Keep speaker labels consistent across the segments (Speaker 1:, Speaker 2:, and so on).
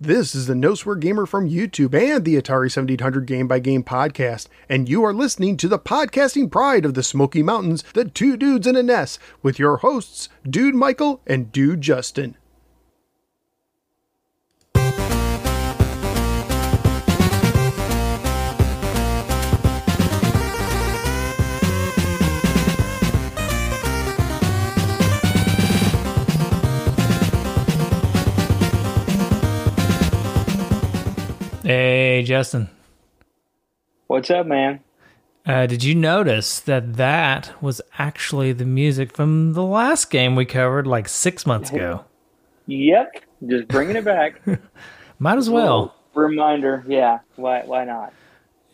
Speaker 1: This is the No Gamer from YouTube and the Atari 7800 Game by Game podcast, and you are listening to the podcasting pride of the Smoky Mountains, the two dudes in an NES, with your hosts, Dude Michael and Dude Justin.
Speaker 2: Hey, Justin.
Speaker 3: What's up, man?
Speaker 2: Uh, did you notice that that was actually the music from the last game we covered like six months ago?
Speaker 3: Yep, just bringing it back.
Speaker 2: Might as well.
Speaker 3: Reminder, yeah. Why? Why not?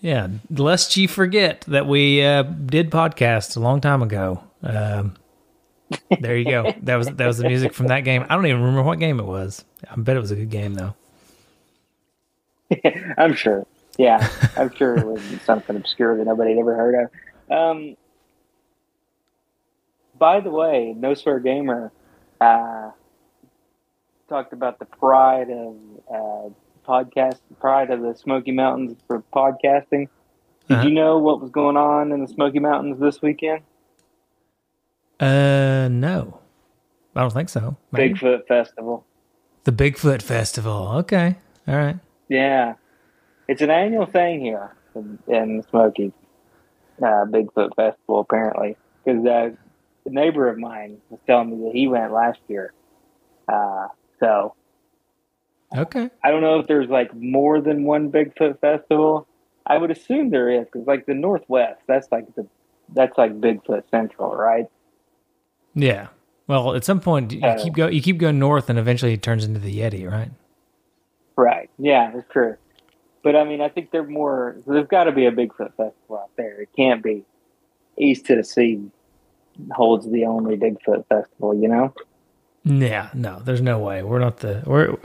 Speaker 2: Yeah, lest you forget that we uh, did podcast a long time ago. Um, there you go. That was that was the music from that game. I don't even remember what game it was. I bet it was a good game though.
Speaker 3: I'm sure. Yeah, I'm sure it was something obscure that nobody had ever heard of. Um, by the way, No Swear Gamer uh, talked about the pride of uh, podcast, pride of the Smoky Mountains for podcasting. Did
Speaker 2: Uh-huh.
Speaker 3: you know what was going on in the Smoky Mountains this weekend?
Speaker 2: Uh, no, I don't think so. Maybe.
Speaker 3: Bigfoot Festival.
Speaker 2: The Bigfoot Festival. Okay, all right.
Speaker 3: Yeah, it's an annual thing here in, in the Smokies. Uh, Bigfoot Festival, apparently, because uh, a neighbor of mine was telling me that he went last year. Uh, so
Speaker 2: Okay.
Speaker 3: I don't know if there's like more than one Bigfoot festival. I would assume there is, because like the Northwest, that's like the that's like Bigfoot Central, right?
Speaker 2: Yeah. Well, at some point you
Speaker 3: Uh,
Speaker 2: keep go you keep going north, and eventually it turns into the Yeti, right?
Speaker 3: Yeah, that's true. But I mean, I think they're more. There's got to be a Bigfoot festival out there. It can't be East Tennessee holds the only Bigfoot festival. You know?
Speaker 2: Yeah. No, there's no way. We're not the we're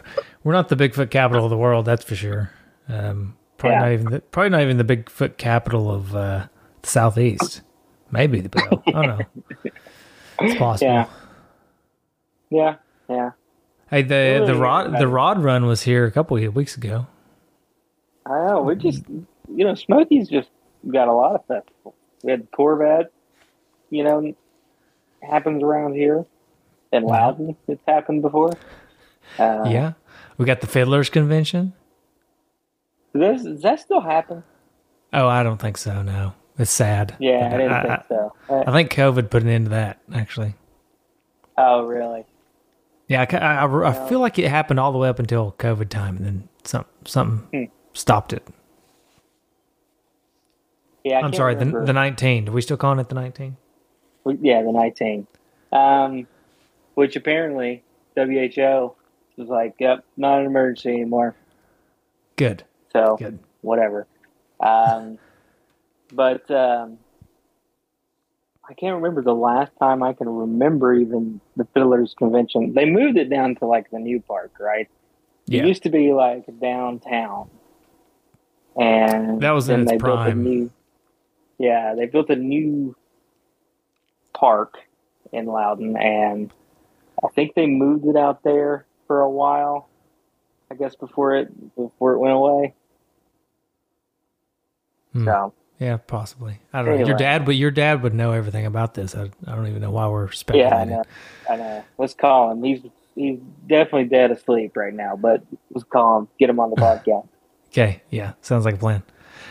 Speaker 2: we're not the Bigfoot capital of the world. That's for sure. Um, probably
Speaker 3: Yeah.
Speaker 2: not even the, probably not even the Bigfoot capital of uh, the southeast. Maybe the Bill. I don't know. It's possible.
Speaker 3: Yeah. Yeah. Yeah.
Speaker 2: Hey, the the rod the rod run was here a couple of weeks ago.
Speaker 3: I know. We're just you know, Smokies just got a lot of festivals. We had Corvette. You know, happens around here. And Loudon, it's happened before. Uh,
Speaker 2: yeah. We got the Fiddlers Convention.
Speaker 3: Does, does that still happen?
Speaker 2: Oh, I don't think so. No, it's sad.
Speaker 3: Yeah, I didn't
Speaker 2: I,
Speaker 3: think so.
Speaker 2: I think COVID put an end to that. Actually.
Speaker 3: oh, really?
Speaker 2: Yeah, I, I, I- feel like it happened all the way up until COVID time, and then some something
Speaker 3: Hmm.
Speaker 2: stopped it.
Speaker 3: Yeah, I
Speaker 2: I'm
Speaker 3: can't
Speaker 2: sorry, the the 19. Are we still calling it the 19?
Speaker 3: Yeah, the 19. Um, which apparently WHO was like, yep, not an emergency anymore.
Speaker 2: Good,
Speaker 3: So
Speaker 2: good.
Speaker 3: whatever. Um, but um, I can't remember the last time I can remember even the Fiddlers Convention. They moved it down to like the new park, right?
Speaker 2: Yeah,
Speaker 3: It used to be like downtown, and
Speaker 2: That was in
Speaker 3: then
Speaker 2: its
Speaker 3: they built a new. Yeah, they built a new park in Loudon, and I think they moved it out there for a while. I guess before it before it went away.
Speaker 2: Hmm.
Speaker 3: So
Speaker 2: yeah, possibly. I don't know. Your dad, but your dad would know everything about this. I, I don't even know why we're
Speaker 3: yeah, I
Speaker 2: speculating.
Speaker 3: know. I know. Let's call him. He's he's definitely dead asleep right now, but let's call him. Get him on the podcast.
Speaker 2: Okay, yeah, sounds like a plan.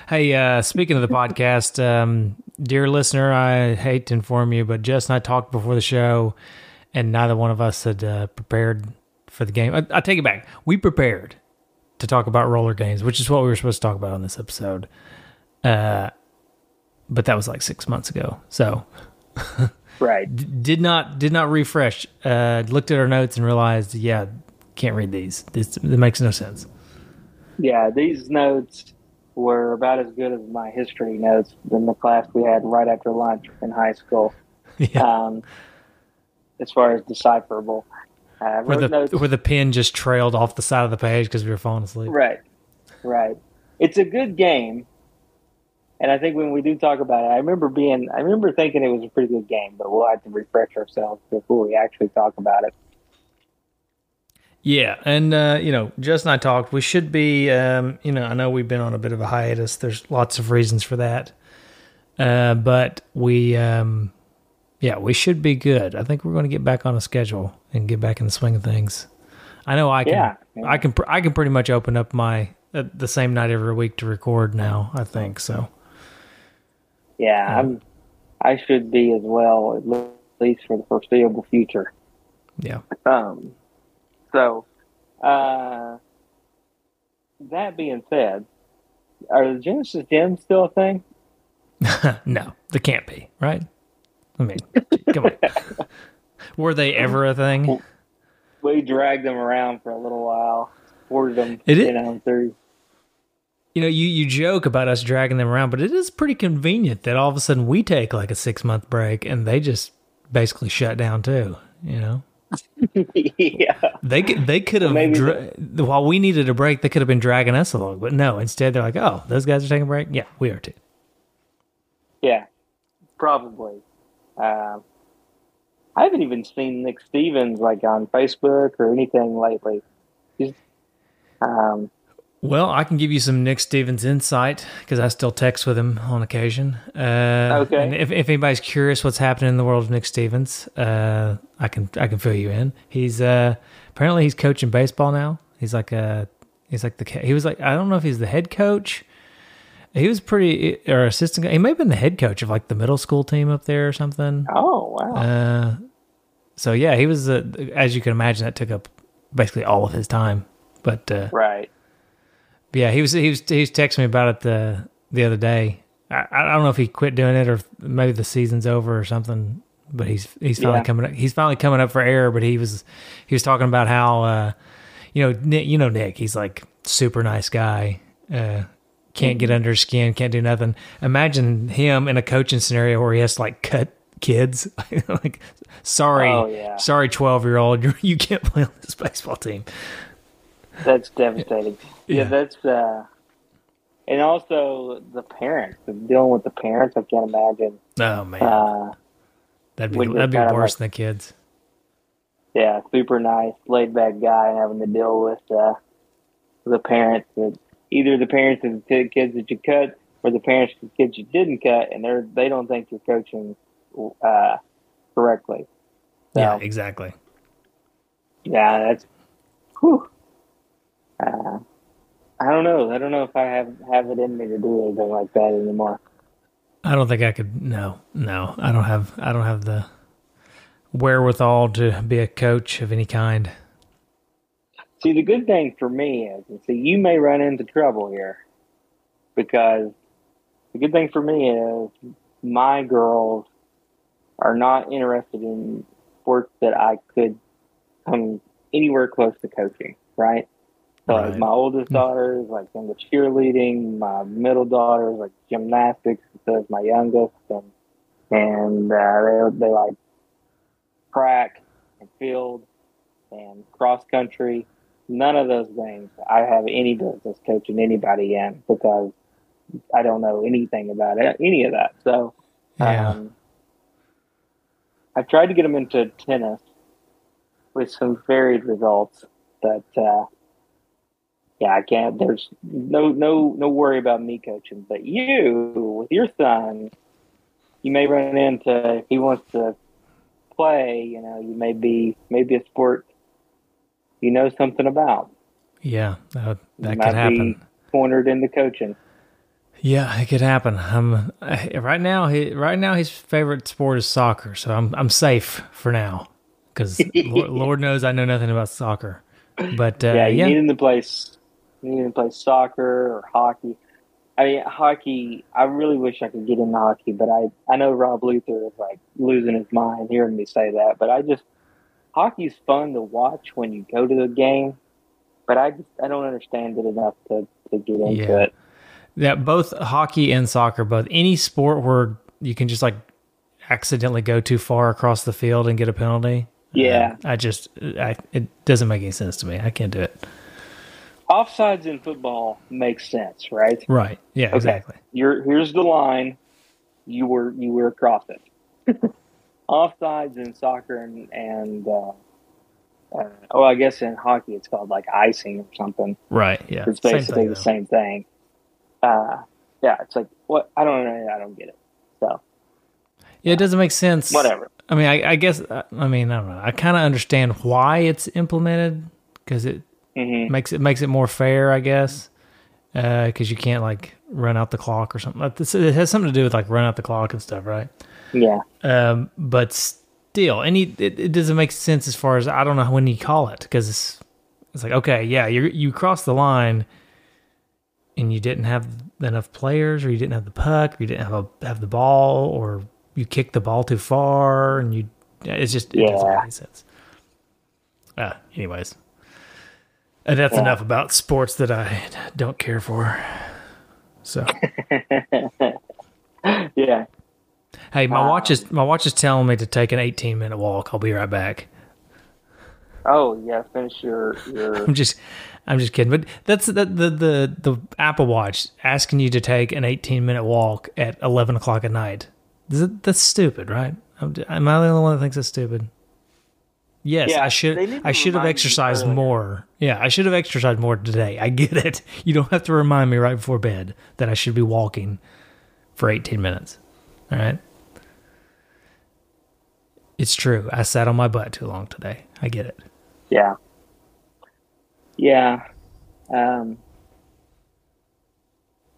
Speaker 2: Hey, uh, speaking of the podcast, um, dear listener, I hate to inform you, but Jess and I talked before the show, and neither one of us had uh, prepared for the game. I, I take it back. We prepared to talk about Rollergames, which is what we were supposed to talk about on this episode. Uh, but that was like six months ago, so
Speaker 3: right.
Speaker 2: d- did not did not refresh. Uh, looked at our notes and realized, yeah, can't read these. This it makes no sense.
Speaker 3: Yeah, these notes were about as good as my history notes in the class we had right after lunch in high school.
Speaker 2: yeah.
Speaker 3: Um, as far as decipherable, uh,
Speaker 2: where the
Speaker 3: notes-
Speaker 2: where the pen just trailed off the side of the page because we were falling asleep.
Speaker 3: right, right. It's a good game, and I think when we do talk about it, I remember being, I remember thinking it was a pretty good game, but we'll have to refresh ourselves before we actually talk about it.
Speaker 2: Yeah, and uh, you know, Just and I talked. We should be, um, you know, I know we've been on a bit of a hiatus. There's lots of reasons for that, uh, but we, um, yeah, we should be good. I think we're going to get back on a schedule and get back in the swing of things. I know I can,
Speaker 3: Yeah.
Speaker 2: I can, pr- I can pretty much open up my uh, the same night every week to record now. I think so.
Speaker 3: Yeah, I'm. I should be as well, at least for the foreseeable future.
Speaker 2: Yeah.
Speaker 3: Um, so, uh, that being said, are the Genesis gems still a thing?
Speaker 2: no, they can't be right. I mean, come on. Were they ever a thing?
Speaker 3: We dragged them around for a little while, poured them,
Speaker 2: It is-
Speaker 3: you know, through.
Speaker 2: You know, you, you joke about us dragging them around, but it is pretty convenient that all of a sudden we take like a six month break and they just basically shut down too. You know,
Speaker 3: yeah,
Speaker 2: they could they could have
Speaker 3: Maybe
Speaker 2: dra- while we needed a break, they could have been dragging us along, but no. Instead, they're like, "Oh, those guys are taking a break. Yeah, we are too."
Speaker 3: yeah, probably. Um, I haven't even seen Nick Stevens like on Facebook or anything lately. He's, um,
Speaker 2: Well, I can give you some Nick Stevens insight because I still text with him on occasion. Uh,
Speaker 3: Okay.
Speaker 2: And if, if anybody's curious what's happening in the world of Nick Stevens, uh, I can I can fill you in. He's uh, apparently he's coaching baseball now. He's like a he's like the he was like I don't know if he's the head coach. He was pretty or assistant. He may have been the head coach of like the middle school team up there or something.
Speaker 3: oh wow,
Speaker 2: Uh, so yeah, he was uh, as you can imagine that took up basically all of his time. But uh,
Speaker 3: right.
Speaker 2: Yeah, he was he was he was texting me about it the the other day. I, I don't know if he quit doing it or maybe the season's over or something. But he's he's finally
Speaker 3: Yeah.
Speaker 2: coming up. He's finally coming up for air. But he was he was talking about how uh, you know Nick, you know Nick. He's like super nice guy. Uh, can't get under his skin. Can't do nothing. Imagine him in a coaching scenario where he has to like cut kids. like sorry,
Speaker 3: Oh, yeah.
Speaker 2: sorry, twelve year old, you can't play on this baseball team.
Speaker 3: That's devastating. Yeah,
Speaker 2: Yeah.
Speaker 3: that's uh and also the parents, dealing with the parents, I can't imagine.
Speaker 2: Oh man.
Speaker 3: Uh
Speaker 2: That'd be that'd be worse
Speaker 3: like-
Speaker 2: than the kids.
Speaker 3: yeah, super nice, laid back guy having to deal with uh the parents that either the parents of the kids that you cut or the parents of the kids you didn't cut and they're they don't think you're coaching uh correctly. So,
Speaker 2: Yeah, exactly.
Speaker 3: Yeah, that's. Whew. Uh, I don't know. I don't know if I have have it in me to do anything like that anymore.
Speaker 2: I don't think I could. No, no, I don't have. I don't have the wherewithal to be a coach of any kind.
Speaker 3: See, the good thing for me is, and see, you may run into trouble here because the good thing for me is my girls are not interested in sports that I could come anywhere close to coaching, right?
Speaker 2: Right.
Speaker 3: my oldest daughter is like into cheerleading, my middle daughter is like gymnastics, so is my youngest, and and uh, they they like track and field and cross country. None of those things I have any business coaching anybody in because I don't know anything about it, any of that. So
Speaker 2: Yeah.
Speaker 3: um, I tried to get them into tennis with some varied results, but uh, yeah, I can't. There's no no no worry about me coaching, but you with your son, you may run into if he wants to play. You know, you may be maybe a sport you know something about.
Speaker 2: Yeah, that,
Speaker 3: You
Speaker 2: that
Speaker 3: might
Speaker 2: could happen.
Speaker 3: be cornered into coaching.
Speaker 2: Yeah, it could happen. I'm I- right now. He, right now, his favorite sport is soccer, so I'm I'm safe for now because Lord, Lord knows I know nothing about soccer. But uh,
Speaker 3: yeah, you
Speaker 2: yeah,
Speaker 3: need him to play. You to play soccer or hockey. I mean, hockey. I really wish I could get into hockey, but I I know Rob Luther is like losing his mind hearing me say that. But I just hockey's fun to watch when you go to the game, but I just I don't understand it enough to to get into
Speaker 2: Yeah.
Speaker 3: it.
Speaker 2: yeah, both hockey and soccer, both any sport where you can just like accidentally go too far across the field and get a penalty.
Speaker 3: Yeah.
Speaker 2: I just I, it doesn't make any sense to me. I can't do it.
Speaker 3: Offsides in football makes sense, right?
Speaker 2: Right? Yeah, exactly.
Speaker 3: You're here's the line. You were you were across it. Offsides in soccer and and uh, Uh, oh, I guess in hockey it's called like icing or something.
Speaker 2: Right. Yeah.
Speaker 3: It's
Speaker 2: Same
Speaker 3: basically
Speaker 2: thing,
Speaker 3: the same thing. Uh, yeah, it's like what I don't know. I don't get it. So
Speaker 2: Yeah, it doesn't make sense.
Speaker 3: whatever.
Speaker 2: I mean, I, I guess. I mean, I don't know. I kind of understand why it's implemented because it
Speaker 3: hmm
Speaker 2: makes it makes it more fair, I guess. Because you can't like run out the clock or something. This, it has something to do with like run out the clock and stuff, right?
Speaker 3: Yeah,
Speaker 2: Um, but still, any it, it doesn't make sense as far as I don't know when you call it because it's it's like okay, yeah, you you crossed the line and you didn't have enough players, or you didn't have the puck, or you didn't have a, have the ball, or you kicked the ball too far, and you it's just it doesn't
Speaker 3: Yeah.
Speaker 2: make any sense. Uh, anyways, and that's
Speaker 3: Yeah.
Speaker 2: enough about sports that I don't care for. So.
Speaker 3: yeah.
Speaker 2: Hey, my
Speaker 3: Um,
Speaker 2: watch is my watch is telling me to take an 18 minute walk. I'll be right back.
Speaker 3: Oh yeah. Finish your your.
Speaker 2: I'm just I'm just kidding. But that's the the the, the Apple Watch asking you to take an 18 minute walk at 11 o'clock at night. That's stupid, right? I'm, am I the only one that thinks it's stupid? Yes,
Speaker 3: Yeah,
Speaker 2: I should
Speaker 3: they need to
Speaker 2: I should have exercised more. Yeah, I should have exercised more today. I get it. You don't have to remind me right before bed that I should be walking for 18 minutes. All right. It's true. I sat on my butt too long today. I get it.
Speaker 3: Yeah. Yeah. Um,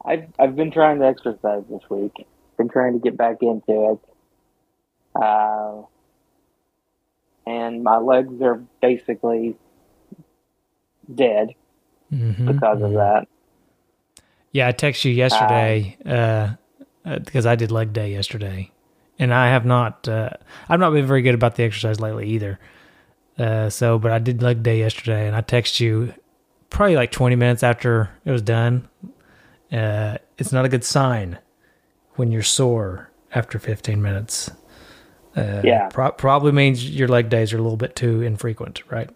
Speaker 3: I've I've been trying to exercise this week. Been trying to get back into it. Uh, and my legs are basically dead
Speaker 2: Mhm.
Speaker 3: because of that.
Speaker 2: Yeah, I texted you yesterday uh, uh, because I did leg day yesterday, and I have not. Uh, I've not been very good about the exercise lately either. Uh, so, but I did leg day yesterday, and I texted you probably like 20 minutes after it was done. Uh, it's not a good sign when you're sore after 15 minutes. Uh,
Speaker 3: Yeah.
Speaker 2: pro- probably means your leg days are a little bit too infrequent, right?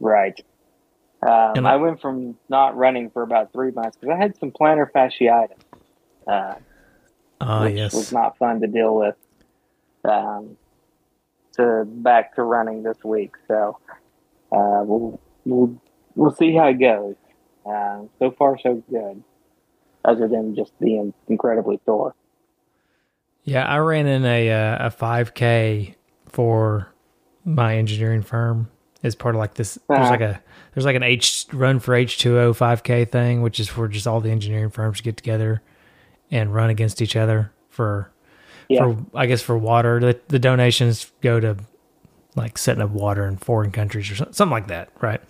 Speaker 3: Right. Um,
Speaker 2: And I-
Speaker 3: I went from not running for about three months because I had some plantar fasciitis. Uh,
Speaker 2: Ah,
Speaker 3: which
Speaker 2: yes.
Speaker 3: was not fun to deal with. Um, to back to running this week, so uh, we'll we'll we'll see how it goes. Uh, so far, so good. Other than just being incredibly sore.
Speaker 2: Yeah, I ran in a uh, a 5K for my engineering firm as part of like this. There's
Speaker 3: Uh-huh.
Speaker 2: like a there's like an H run for H2O 5K thing, which is for just all the engineering firms to get together and run against each other for
Speaker 3: Yeah.
Speaker 2: for I guess for water. The, the donations go to like setting up water in foreign countries or something, something like that, right?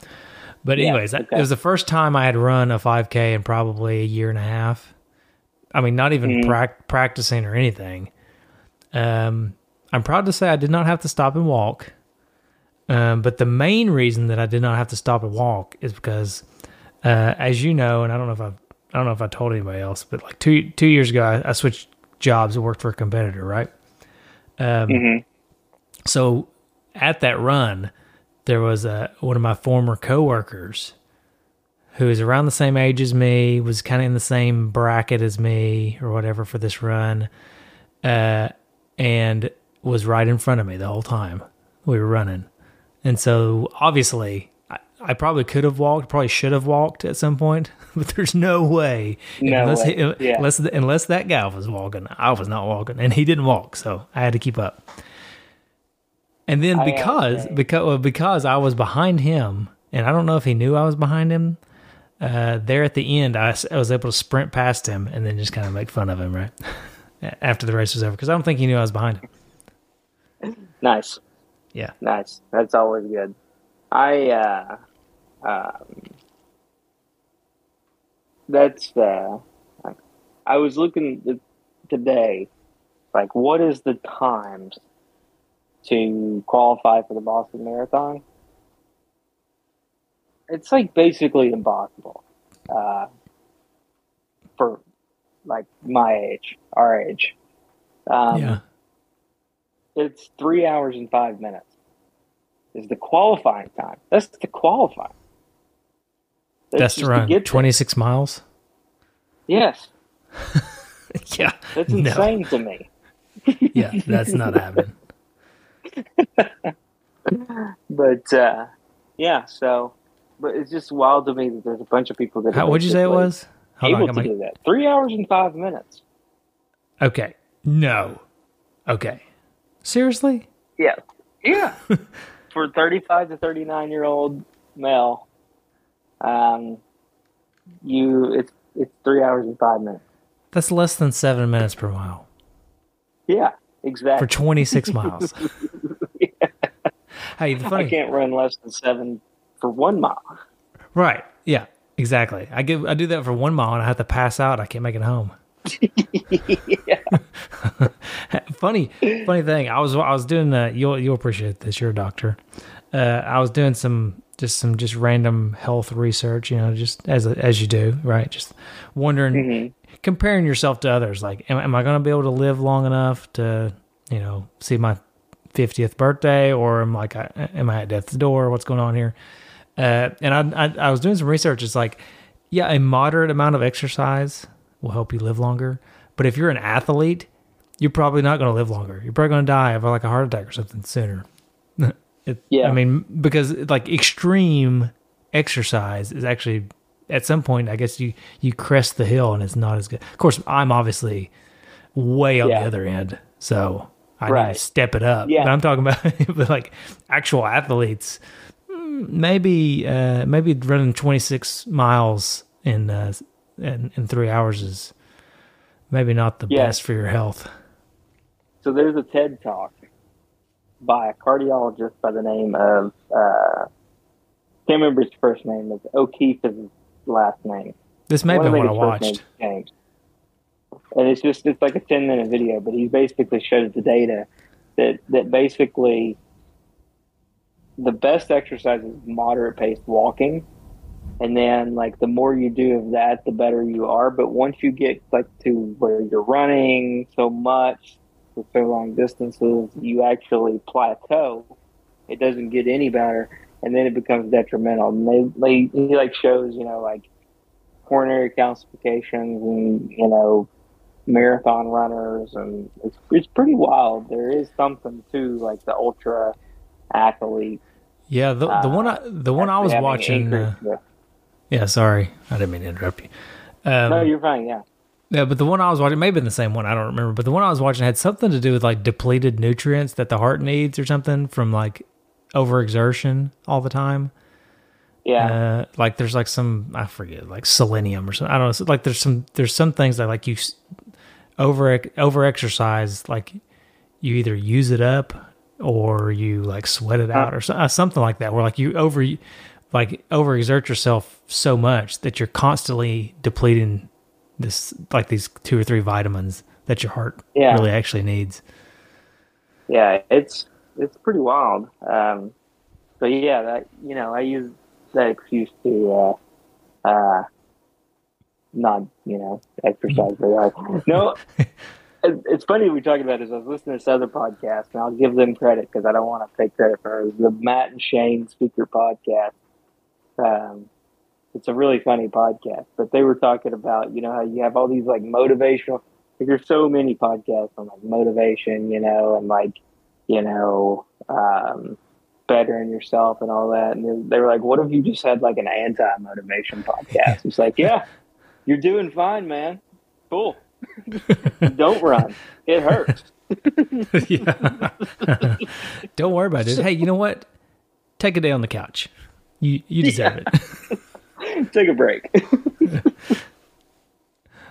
Speaker 2: But
Speaker 3: Yeah,
Speaker 2: anyways, that- it was the first time I had run a 5K in probably a year and a half. I mean, not even
Speaker 3: Mhm.
Speaker 2: prac- practicing or anything. Um, I'm proud to say I did not have to stop and walk. Um, but the main reason that I did not have to stop and walk is because, uh, as you know, and I don't know if I've, I don't know if I told anybody else, but like two two years ago, I, I switched jobs and worked for a competitor, right? Um,
Speaker 3: hmm
Speaker 2: so at that run, there was a, one of my former coworkers who is around the same age as me, was kind of in the same bracket as me or whatever for this run, uh, and was right in front of me the whole time we were running. And so obviously, I, I probably could have walked, probably should have walked at some point, but there's no way.
Speaker 3: No
Speaker 2: unless,
Speaker 3: way,
Speaker 2: He,
Speaker 3: yeah.
Speaker 2: unless, unless that guy was walking, I was not walking, and he didn't walk, so I had to keep up. And then because because well, because I was behind him, and I don't know if he knew I was behind him. Uh, there at the end, I was able to sprint past him and then just kind of make fun of him, right? After the race was over, because I don't think he knew I was behind him.
Speaker 3: Nice,
Speaker 2: Yeah,
Speaker 3: nice. That's always good. I uh, um, that's uh, I was looking today, like what is the times to qualify for the Boston Marathon? It's like basically impossible uh, for like my age, our age. Um,
Speaker 2: yeah.
Speaker 3: it's three hours and five minutes. Is the qualifying time? That's the qualifying.
Speaker 2: That's
Speaker 3: just
Speaker 2: to run
Speaker 3: get there.
Speaker 2: twenty six miles.
Speaker 3: Yes,
Speaker 2: yeah,
Speaker 3: that's
Speaker 2: No.
Speaker 3: insane to me.
Speaker 2: yeah, that's not happening.
Speaker 3: but uh, yeah, so but it's just wild to me that there's a bunch of people that
Speaker 2: How, what'd you say it was? Hold
Speaker 3: able
Speaker 2: on,
Speaker 3: to
Speaker 2: I
Speaker 3: do that. Three hours and five minutes.
Speaker 2: Okay. No. Okay. Seriously?
Speaker 3: Yeah, yeah. For thirty-five to thirty-nine year old male, um, you it's it's three hours and five minutes.
Speaker 2: That's less than seven minutes per mile
Speaker 3: Yeah, exactly.
Speaker 2: for 26 miles. Hey, the funny, I
Speaker 3: can't run less than seven for one mile.
Speaker 2: right? Yeah, exactly. I give I do that for one mile and I have to pass out. I can't make it home. funny, funny thing. I was I was doing the you'll you'll appreciate this. You're a doctor. Uh, I was doing some just some just random health research. You know, just as as you do, right? Just wondering, comparing yourself to others. Like, am, am I going to be able to live long enough to you know see my 50th birthday, or am like I, am I at death's door? What's going on here? Uh, and I, I I was doing some research. It's like, yeah, a moderate amount of exercise will help you live longer. But if you're an athlete, you're probably not going to live longer. You're probably going to die of like a heart attack or something sooner. it,
Speaker 3: Yeah.
Speaker 2: I mean, because like extreme exercise is actually at some point, I guess you you crest the hill and it's not as good. Of course, I'm obviously way on
Speaker 3: Yeah.
Speaker 2: the other end, so I need to step it up.
Speaker 3: Yeah.
Speaker 2: But I'm talking about like actual athletes. Maybe uh, maybe running 26 miles in uh, in, in three hours is maybe not the
Speaker 3: Yeah.
Speaker 2: best for your health.
Speaker 3: So there's a TED talk by a cardiologist by the name of uh, can't remember his first name. It's O'Keefe is his last name.
Speaker 2: This may be
Speaker 3: One
Speaker 2: been
Speaker 3: of
Speaker 2: what I watched.
Speaker 3: And it's just it's like a ten minute video, but he basically shows the data that that basically the best exercise is moderate paced walking. And then like the more you do of that, the better you are. But once you get like to where you're running so much for so long distances, you actually plateau. It doesn't get any better, and then it becomes detrimental. And they, they he like shows you know like coronary calcifications and you know marathon runners, and it's it's pretty wild. There is something to like the ultra athlete.
Speaker 2: Yeah, the the one I, the one I was watching. Uh, yeah, sorry, I didn't mean to interrupt you. Um,
Speaker 3: no, you're fine. Yeah.
Speaker 2: Yeah, but the one I was watching may have been the same one. I don't remember. But the one I was watching had something to do with like depleted nutrients that the heart needs or something from like overexertion all the time.
Speaker 3: Yeah.
Speaker 2: Uh, like there's like some I forget like selenium or something. I don't know. Like there's some there's some things that like you over over exercise like you either use it up or you like sweat it out or uh, something like that. Where like you over like overexert yourself so much that you're constantly depleting this like these two or three vitamins that your heart
Speaker 3: Yeah.
Speaker 2: really actually needs.
Speaker 3: yeah, it's it's pretty wild. Um, but yeah, that you know, I use that excuse to uh, uh, not you know exercise very hard. No, it's funny we are talking about this. I was listening to this other podcast, and I'll give them credit because I don't want to take credit for it. the Matt and Shane's Secret podcast. Um, it's a really funny podcast, but they were talking about you know how you have all these like motivational. Like, there's so many podcasts on like motivation, you know, and like you know, um, bettering yourself and all that. And they- were like, what if you just had like an anti motivation podcast? It's like, yeah, you're doing fine, man. Cool. Don't run. It hurts.
Speaker 2: yeah. Don't worry about it. Hey, you know what? Take a day on the couch. You you deserve it.
Speaker 3: Take a break.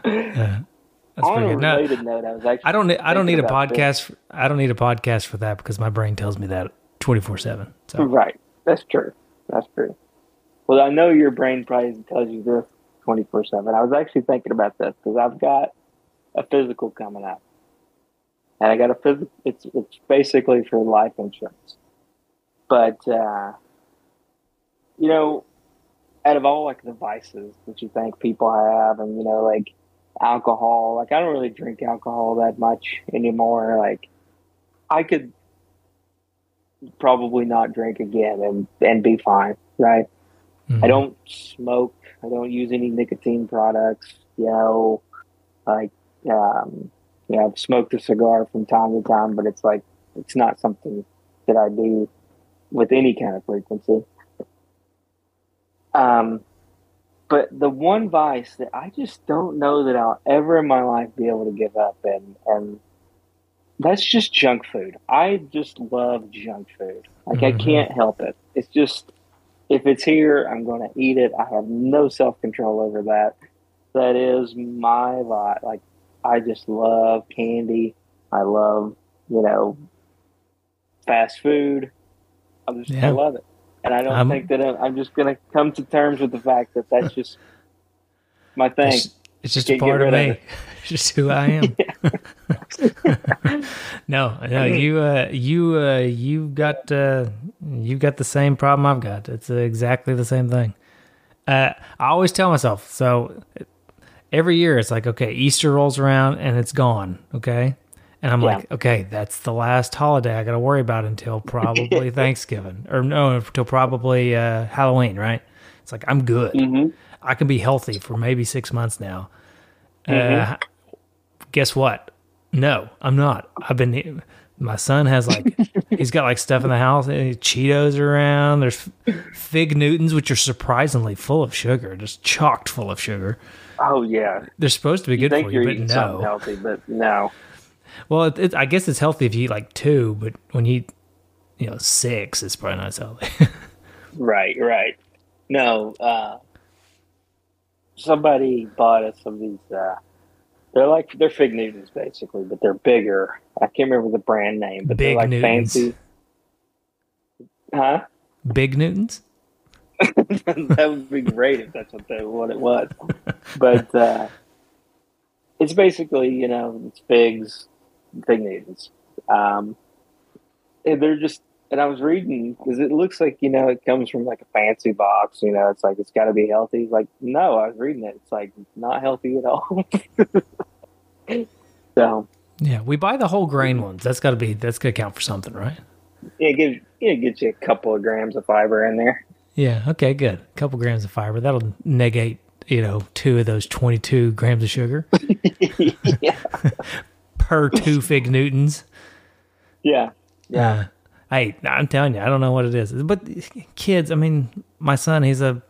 Speaker 2: Uh, that's
Speaker 3: On
Speaker 2: pretty
Speaker 3: a
Speaker 2: good. No,
Speaker 3: related note, I was actually
Speaker 2: I don't. I don't need a podcast. I don't need a podcast for that because my brain tells me that twenty four seven. So
Speaker 3: Right. That's true. That's true. Well, I know your brain probably tells you this 24 7. I was actually thinking about this because I've got a physical coming up. And I got a physical, it's, it's basically for life insurance. But, uh, you know, out of all like the vices that you think people have, and, you know, like alcohol, like I don't really drink alcohol that much anymore. Like, I could probably not drink again and, and be fine, right?
Speaker 2: mhm.
Speaker 3: I don't smoke. I don't use any nicotine products. You know, like, um, you know, I've smoked a cigar from time to time, but it's like, it's not something that I do with any kind of frequency. Um, but the one vice that I just don't know that I'll ever in my life be able to give up, and and that's just junk food. I just love junk food. Like
Speaker 2: Mhm.
Speaker 3: I can't help it. It's just if it's here, I'm going to eat it. I have no self control over that. That is my vice. Like I just love candy. I love you know fast food. I just
Speaker 2: Yeah.
Speaker 3: I love it, and I don't
Speaker 2: I'm-
Speaker 3: think that I'm, I'm just going to come to terms with the fact that that's just my thing.
Speaker 2: It's, it's just a part of
Speaker 3: of
Speaker 2: me. It's just who I am. no, no, you, uh, you, uh, you got, uh, you got the same problem I've got. It's exactly the same thing. Uh, I always tell myself so. Every year, it's like okay, Easter rolls around and it's gone. Okay, and I'm
Speaker 3: Yeah.
Speaker 2: like, okay, that's the last holiday I got to worry about until probably Thanksgiving or no, until probably uh, Halloween. Right? It's like I'm good.
Speaker 3: hmm
Speaker 2: I can be healthy for maybe six months now.
Speaker 3: Mm-hmm.
Speaker 2: Uh, guess what? No, I'm not. I've been. My son has like he's got like stuff in the house. Cheetos around. There's fig Newtons, which are surprisingly full of sugar, just chocked full of sugar.
Speaker 3: Oh yeah,
Speaker 2: They're supposed to be
Speaker 3: you
Speaker 2: good
Speaker 3: think
Speaker 2: for
Speaker 3: eating
Speaker 2: but no.
Speaker 3: healthy, but no.
Speaker 2: Well, it, it, I guess it's healthy if you eat like two, but when you eat, you know, six, it's probably not as healthy.
Speaker 3: Right, right. No, uh, somebody bought us some of these. Uh, they're like they're fig Newtons basically, but they're bigger. I can't remember the brand name, but
Speaker 2: Big
Speaker 3: they're like
Speaker 2: Newtons.
Speaker 3: fancy. Huh?
Speaker 2: Big Newtons.
Speaker 3: that would be great if that's what they, what it was. But uh, it's basically you know it's figs, fig Newtons. Um, and they're just and I was reading because it looks like you know it comes from like a fancy box. You know, it's like it's got to be healthy. Like no, I was reading it. It's like not healthy at all. so
Speaker 2: Yeah, we buy the whole grain ones. That's got to be. That's gonna count for something, right?
Speaker 3: Yeah, it gives it gets you a couple of grams of fiber in there.
Speaker 2: Yeah. Okay. Good. A couple grams of fiber. That'll negate, you know, two of those twenty-two grams of sugar
Speaker 3: yeah,
Speaker 2: per two fig newtons.
Speaker 3: yeah, yeah.
Speaker 2: Uh, hey, I'm telling you, I don't know what it is, but kids. I mean, my son, he's a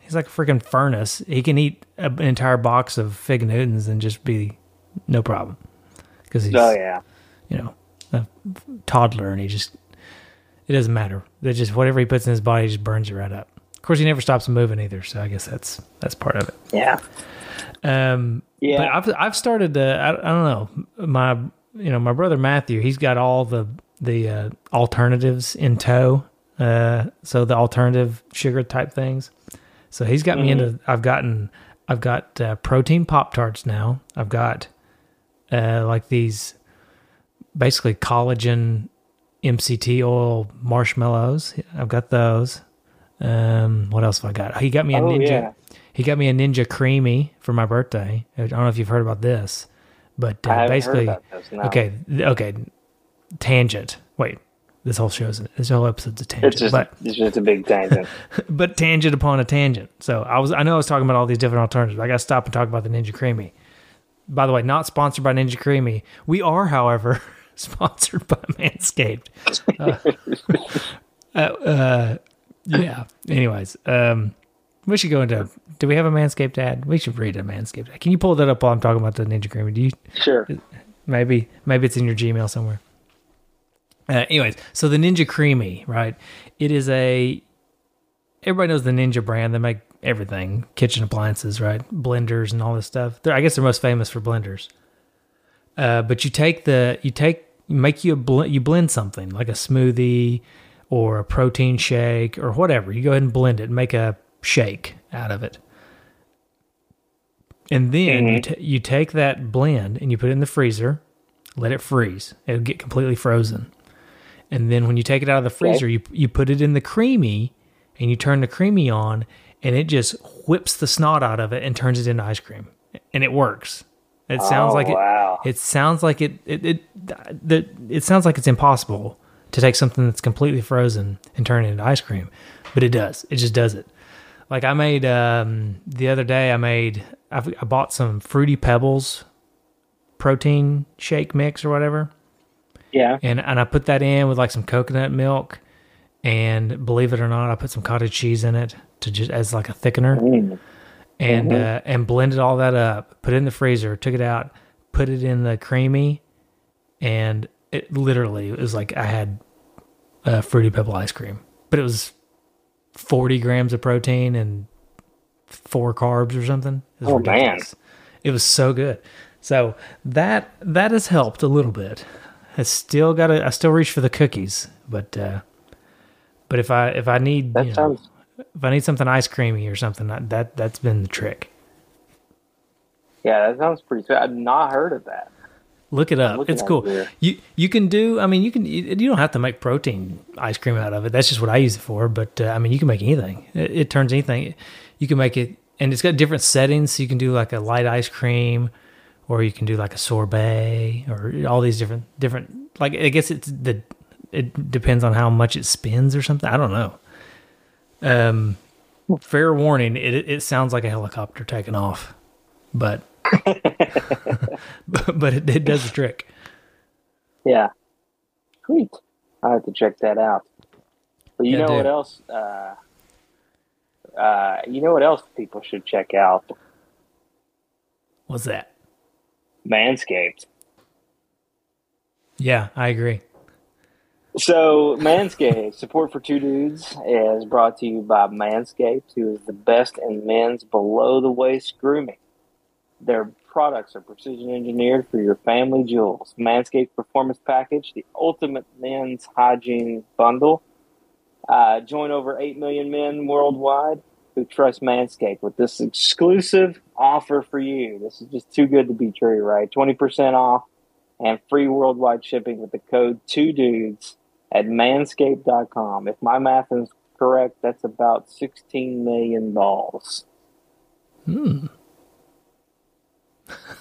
Speaker 2: he's like a freaking furnace. He can eat a- an entire box of fig newtons and just be no problem because he's
Speaker 3: Oh yeah.
Speaker 2: you know a toddler and he just it doesn't matter. That just whatever he puts in his body, just burns it right up. Of course, he never stops moving either, so I guess that's that's part of it.
Speaker 3: Yeah.
Speaker 2: Um,
Speaker 3: Yeah.
Speaker 2: but I've I've started to I, I don't know my you know my brother Matthew he's got all the the uh, alternatives in tow, uh, so the alternative sugar type things. So he's got me into. I've gotten I've got uh, protein pop tarts now. I've got uh, like these basically collagen MCT oil marshmallows. I've got those. Um, what else have I got? He got me a
Speaker 3: Oh,
Speaker 2: ninja.
Speaker 3: yeah.
Speaker 2: He got me a Ninja Creami for my birthday. I don't know if you've heard about this, but uh, basically,
Speaker 3: heard about this. No.
Speaker 2: okay, okay, tangent. Wait, this whole show's this whole episode's a tangent,
Speaker 3: It's just
Speaker 2: but
Speaker 3: it's just a big tangent.
Speaker 2: but tangent upon a tangent. So I was I know I was talking about all these different alternatives. I got to stop and talk about the Ninja Creami. By the way, not sponsored by Ninja Creami. We are, however, sponsored by Manscaped. Uh, uh, uh, yeah. Anyways, um, we should go into. Do we have a Manscaped ad? We should read a Manscaped ad. Can you pull that up while I'm talking about the Ninja Creami? Do you?
Speaker 3: Sure.
Speaker 2: Maybe maybe it's in your Gmail somewhere. Uh, anyways, so the Ninja Creami, right? It is a everybody knows the Ninja brand. They make everything, kitchen appliances, right? Blenders and all this stuff. They're, I guess they're most famous for blenders. Uh, but you take the you take make you a bl- you blend something like a smoothie or a protein shake or whatever. You go ahead and blend it and make a shake out of it. And then you, mm-hmm. t- you take that blend and you put it in the freezer, let it freeze. It'll get completely frozen. And then when you take it out of the freezer, you you put it in the creamy and you turn the creamy on and it just whips the snot out of it and turns it into ice cream. And it works. It sounds
Speaker 3: Oh,
Speaker 2: like it
Speaker 3: wow.
Speaker 2: it sounds like it it it, the, it sounds like it's impossible to take something that's completely frozen and turn it into ice cream, but it does. It just does it. Like I made um, the other day, I made I, I bought some fruity pebbles protein shake mix or whatever,
Speaker 3: Yeah.
Speaker 2: and and I put that in with like some coconut milk, and believe it or not, I put some cottage cheese in it to just as like a thickener,
Speaker 3: Mm.
Speaker 2: And
Speaker 3: Mhm.
Speaker 2: uh, and blended all that up. Put it in the freezer. Took it out. Put it in the creamy, and it literally it was like I had uh, fruity pebble ice cream, but it was forty grams of protein and four carbs or something.
Speaker 3: Oh, man.
Speaker 2: It was so good. So that that has helped a little bit. I still got. I still reach for the cookies, but uh, but if I if I need
Speaker 3: That
Speaker 2: you know,
Speaker 3: sounds
Speaker 2: if I need something ice creamy or something, that that that's been the trick.
Speaker 3: yeah, that sounds pretty. I've not heard of that.
Speaker 2: Look it up. It's cool.
Speaker 3: it.
Speaker 2: You you can do. I mean, you can. You you don't have to make protein ice cream out of it. That's just what I use it for. But uh, I mean, you can make anything. It, it turns anything. You can make it, and it's got different settings. So you can do like a light ice cream, or you can do like a sorbet, or all these different different. Like I guess it's the. It depends on how much it spins or something. I don't know. Um, fair warning. It it sounds like a helicopter taking off, but but, but it, it does the trick.
Speaker 3: Yeah, sweet. I have to check that out. But you
Speaker 2: Yeah,
Speaker 3: know
Speaker 2: do.
Speaker 3: what else? Uh, uh, you know what else people should check out?
Speaker 2: What's that?
Speaker 3: Manscaped.
Speaker 2: Yeah, I agree.
Speaker 3: So, Manscaped, support for two dudes, is brought to you by Manscaped, who is the best in men's below the waist grooming. Their products are precision engineered for your family jewels. Manscaped Performance Package, the ultimate men's hygiene bundle. Uh, join over 8 million men worldwide who trust Manscaped with this exclusive offer for you. This is just too good to be true, right? 20% off and free worldwide shipping with the code two dudes at manscaped.com. If my math is correct, that's about 16 million balls.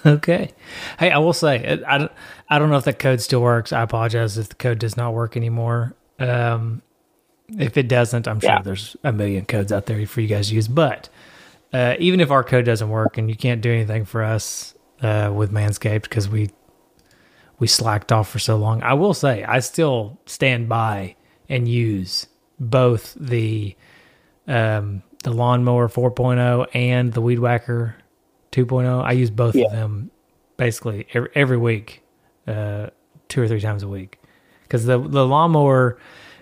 Speaker 2: Okay. Hey, I will say, I, I, don't- I don't know if that code still works. I apologize if the code does not work anymore. Um, if it doesn't, I'm sure
Speaker 3: Yeah.
Speaker 2: there's a million codes out there for you guys to use. But uh, even if our code doesn't work and you can't do anything for us uh, with Manscaped because we we slacked off for so long, I will say I still stand by and use both the um, the lawnmower 4.0 and the weed whacker 2.0. I use both
Speaker 3: Yeah.
Speaker 2: of them basically every, every week, uh, two or three times a week. Because the the lawnmower,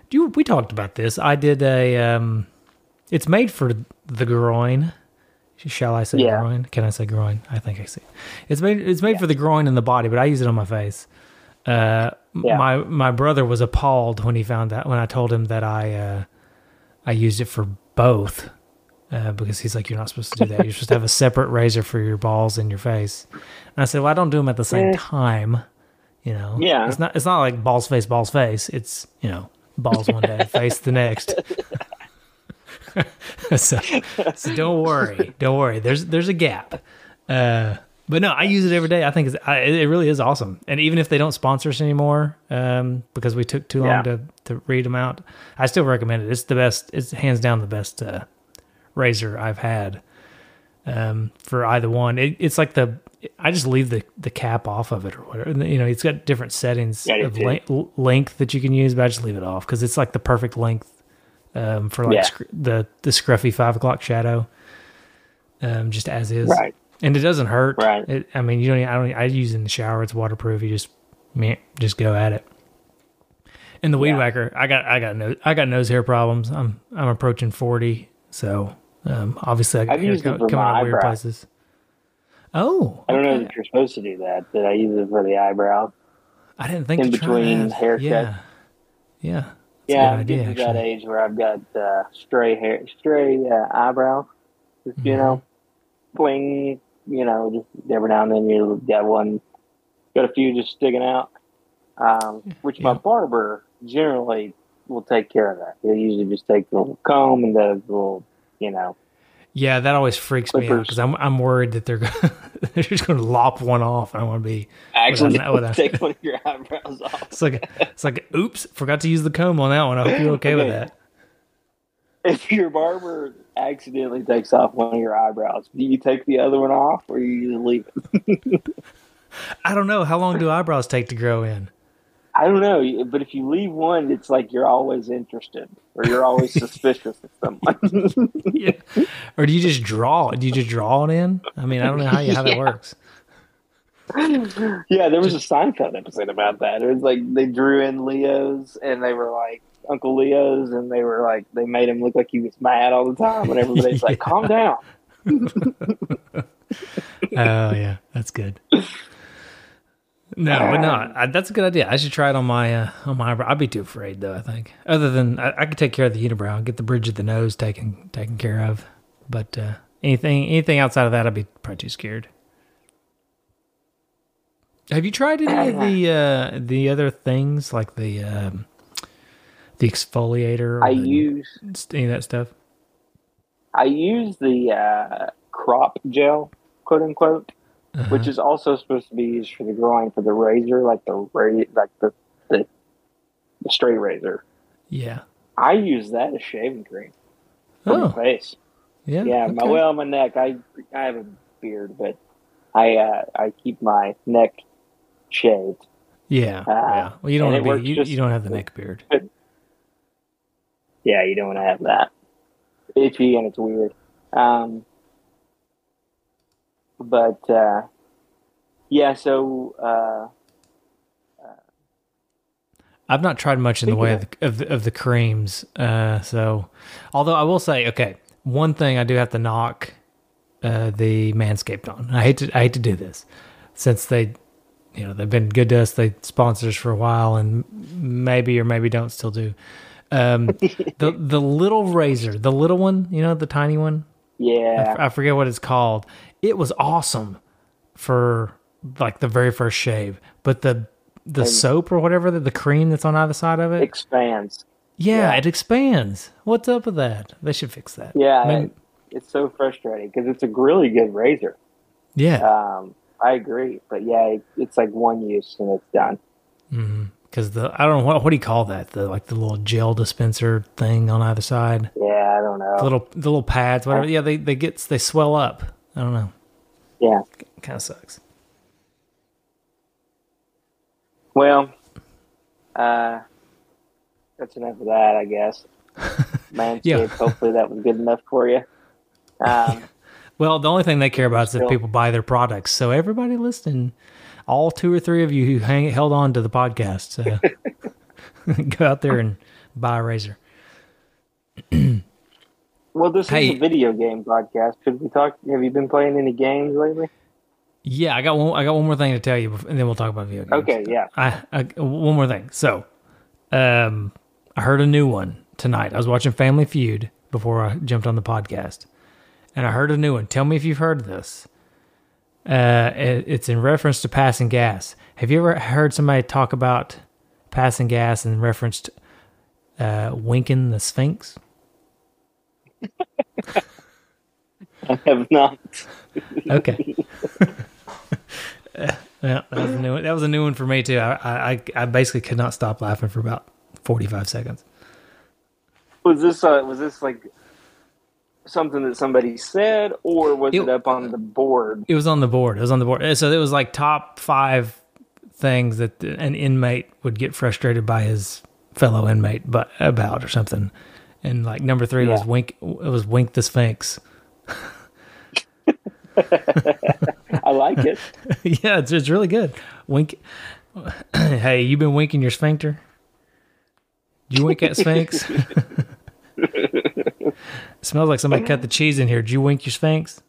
Speaker 2: do you, we talked about this. I did a. Um, it's made for the groin. Shall I say
Speaker 3: Yeah.
Speaker 2: groin? Can I say groin? I think I say. It's made. It's made for the groin and the body, but I use it on my face. Uh,
Speaker 3: Yeah.
Speaker 2: My my brother was appalled when he found that when I told him that I uh, I used it for both uh, because he's like, you're not supposed to do that. You're supposed to have a separate razor for your balls and your face. And I said, well, I don't do them at the same time. You know,
Speaker 3: Yeah.
Speaker 2: It's not. It's not like balls face, balls face. It's you know, balls one day, face the next. so, so don't worry, don't worry. There's there's a gap. Uh, but no, I use it every day. I think it's, I, it really is awesome. And even if they don't sponsor us anymore, um, because we took too long
Speaker 3: Yeah.
Speaker 2: to to read them out, I still recommend it. It's the best. It's hands down the best uh, razor I've had um, for either one. It, it's like the I just leave the the cap off of it or whatever. And, You know, it's got different settings
Speaker 3: Yeah,
Speaker 2: of le- length that you can use, but I just leave it off because it's like the perfect length um, for like
Speaker 3: Yeah.
Speaker 2: sc- the the scruffy five o'clock shadow, um, just as is.
Speaker 3: Right.
Speaker 2: And it doesn't hurt.
Speaker 3: Right.
Speaker 2: It, I mean, you don't. I don't. I use it in the shower. It's waterproof. You just, meh, just go at it. And the weed
Speaker 3: Yeah.
Speaker 2: whacker, I got, I got nose, I got nose hair problems. I'm, I'm approaching forty, so um, obviously I got
Speaker 3: I've
Speaker 2: hair
Speaker 3: used it
Speaker 2: co-
Speaker 3: for
Speaker 2: coming
Speaker 3: my
Speaker 2: out weird places. Oh,
Speaker 3: I don't know that you're supposed to do that, but I use it for the eyebrows.
Speaker 2: I didn't think
Speaker 3: in between haircuts.
Speaker 2: Yeah, yeah,
Speaker 3: yeah, I'm
Speaker 2: idea,
Speaker 3: getting to that age where I've got uh, stray hair, stray uh, eyebrows. Just,
Speaker 2: Mm-hmm.
Speaker 3: You know, bling. You know, just every now and then you got one, got a few just sticking out. Um, which my barber generally will take care of that. He'll usually just take the little comb and the little, you know,
Speaker 2: Yeah, that always freaks me out because I'm I'm worried that they're gonna, they're just going to lop one off. I want to be.
Speaker 3: actually
Speaker 2: Without- without-
Speaker 3: take one of your eyebrows off.
Speaker 2: It's like it's like oops, forgot to use the comb on that one. I hope you're okay with that.
Speaker 3: If your barber accidentally takes off one of your eyebrows, do you take the other one off or you leave it?
Speaker 2: I don't know how long do eyebrows take to grow in.
Speaker 3: I don't know, but if you leave one, it's like you're always interested or you're always suspicious of someone.
Speaker 2: yeah. Or do you just draw it? Do you just draw it in? I mean, I don't know how, you, how that works.
Speaker 3: yeah, there was a Seinfeld episode about that. It was like they drew in Leo's and they were like Uncle Leo's and they were like they made him look like he was mad all the time and everybody's like, Calm down.
Speaker 2: Oh yeah, that's good. No, but no, I, that's a good idea. I should try it on my uh, on my. I'd be too afraid though. I think. Other than I, I could take care of the unibrow, get the bridge of the nose taken taken care of. But uh, anything anything outside of that, I'd be probably too scared. Have you tried any of the uh, the other things like the um, the exfoliator? Or
Speaker 3: I
Speaker 2: the-
Speaker 3: use
Speaker 2: any of that stuff.
Speaker 3: I use the uh, crop gel, quote unquote,
Speaker 2: Uh-huh.
Speaker 3: which is also supposed to be used for the groin for the razor, like the ra- like the, the the straight razor.
Speaker 2: Yeah.
Speaker 3: I use that as shaving cream for
Speaker 2: Oh,
Speaker 3: my face.
Speaker 2: yeah.
Speaker 3: Yeah, my
Speaker 2: okay.
Speaker 3: well, my neck. I I have a beard, but I uh, I keep my neck shaved.
Speaker 2: Yeah, yeah. Well, you don't want to be. You,
Speaker 3: just-
Speaker 2: you don't have the neck beard.
Speaker 3: Yeah, you don't want to have that. Itchy and it's weird. Um, but uh, yeah, so uh,
Speaker 2: I've not tried much in the way of the, of, the, of the creams. Uh, so, although I will say, okay, one thing I do have to knock uh, the Manscaped on. I hate to I hate to do this since they, you know, they've been good to us. They sponsored us for a while, and maybe or maybe don't still do. Um, the the little razor, the little one, you know, the tiny one.
Speaker 3: yeah,
Speaker 2: I forget what it's called. It was awesome for like the very first shave, but the the
Speaker 3: And-
Speaker 2: soap or whatever the, the cream that's on either side of it,
Speaker 3: expands.
Speaker 2: yeah,
Speaker 3: yeah.
Speaker 2: it expands. What's up with that? They should fix that.
Speaker 3: Yeah,
Speaker 2: I mean,
Speaker 3: it- it's so frustrating because it's a really good razor.
Speaker 2: yeah,
Speaker 3: Um, I agree, but yeah, it, it's like one use and it's done.
Speaker 2: because the I don't know what what do you call that? The like the little gel dispenser thing on either side,
Speaker 3: Yeah, I don't know.
Speaker 2: the little the little pads, whatever. Yeah, they they get they swell up. I don't know.
Speaker 3: Yeah.
Speaker 2: Kind of sucks.
Speaker 3: Well, uh, that's enough of that, I guess. Manscaped,
Speaker 2: Yeah.
Speaker 3: hopefully that was good enough for you. Um,
Speaker 2: Well, the only thing they care about is if people buy their products. So everybody listening, all two or three of you who hang, held on to the podcast, uh, go out there and buy a razor.
Speaker 3: well, this
Speaker 2: Hey.
Speaker 3: is a video game podcast. Could we talk? Have you been playing any games lately?
Speaker 2: Yeah, I got one. I got one more thing to tell you, and then we'll talk about video games.
Speaker 3: Okay, yeah.
Speaker 2: I, I one more thing. So, um, I heard a new one tonight. I was watching Family Feud before I jumped on the podcast, and I heard a new one. Tell me if you've heard this. Uh, it, it's in reference to passing gas. Have you ever heard somebody talk about passing gas and referenced uh, winking the Sphinx?
Speaker 3: I have not.
Speaker 2: Okay. Yeah, that was a new one. That was a new one for me too. I, I I basically could not stop laughing for about forty five seconds.
Speaker 3: Was this uh, was this like something that somebody said, or was
Speaker 2: It-
Speaker 3: it, up on the board?
Speaker 2: It was on the board. It was on the board. So it was like top five things that an inmate would get frustrated by his fellow inmate, but about or something. And like number three was wink. It was wink the Sphinx.
Speaker 3: I like it.
Speaker 2: yeah, it's it's really good. Wink. hey, you been winking your sphincter? Did you wink at Sphinx? smells like somebody cut the cheese in here. Did you wink your Sphinx?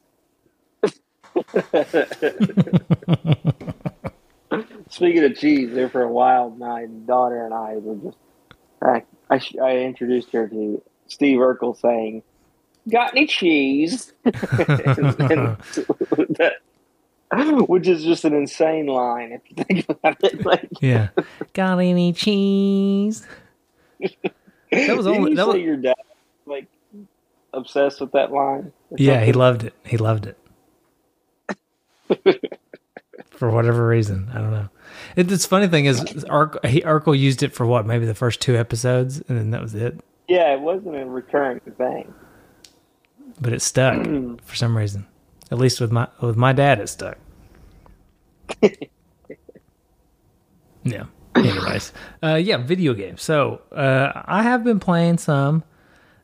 Speaker 3: Speaking of cheese, there for a while, my daughter and I were just. I sh- I introduced her to Steve Urkel saying, "Got any cheese?" And- and that- which is just an insane line if you think about it. Like,
Speaker 2: Yeah. Got any cheese? That was only
Speaker 3: you
Speaker 2: that was,
Speaker 3: your dad like obsessed with that line.
Speaker 2: Yeah, he loved it. He loved it. for whatever reason, I don't know. It, the funny thing is, Urkel, he, Urkel used it for what? Maybe the first two episodes, and then that was it.
Speaker 3: Yeah, it wasn't a recurring thing.
Speaker 2: But it stuck for some reason. At least with my with my dad, it stuck. yeah. Anyways, uh, yeah, video games. So uh, I have been playing some.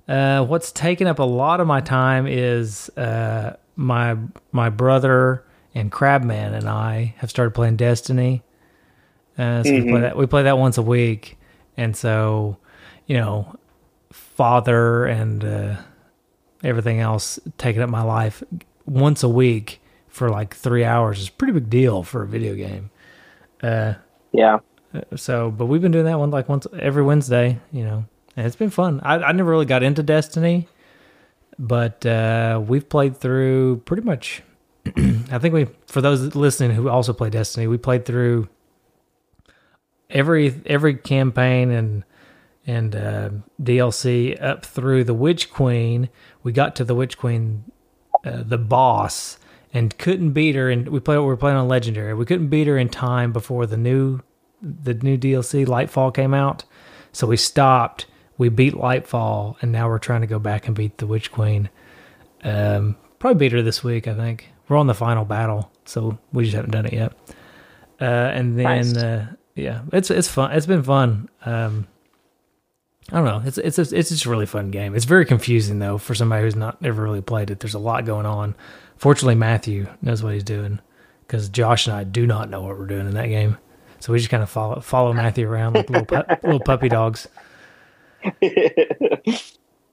Speaker 2: Uh, what's taken up a lot of my time is uh, my my brother and Crabman and I have started playing Destiny. Uh, so we play that we play that once a week, and so you know, father and uh, everything else taking up my life once a week for like three hours is a pretty big deal for a video game. Uh,
Speaker 3: Yeah.
Speaker 2: so, but we've been doing that one like once every Wednesday, you know, and it's been fun. I, I never really got into Destiny, but uh, we've played through pretty much. I think we, for those listening who also play Destiny, we played through every every campaign and and uh, DLC up through the Witch Queen. We got to the Witch Queen, uh, the boss, and couldn't beat her. And we play we were playing on Legendary. We couldn't beat her in time before the new the new DLC Lightfall came out. So we stopped. We beat Lightfall, and now we're trying to go back and beat the Witch Queen. Um, probably beat her this week. I think we're on the final battle, so we just haven't done it yet. Uh, and then
Speaker 3: Nice.
Speaker 2: Yeah, it's it's fun. It's been fun. Um, I don't know. It's it's a, it's just a really fun game. It's very confusing though for somebody who's not ever really played it. There's a lot going on. Fortunately, Matthew knows what he's doing because Josh and I do not know what we're doing in that game. So we just kind of follow follow Matthew around like little pu- little puppy dogs.
Speaker 3: yeah.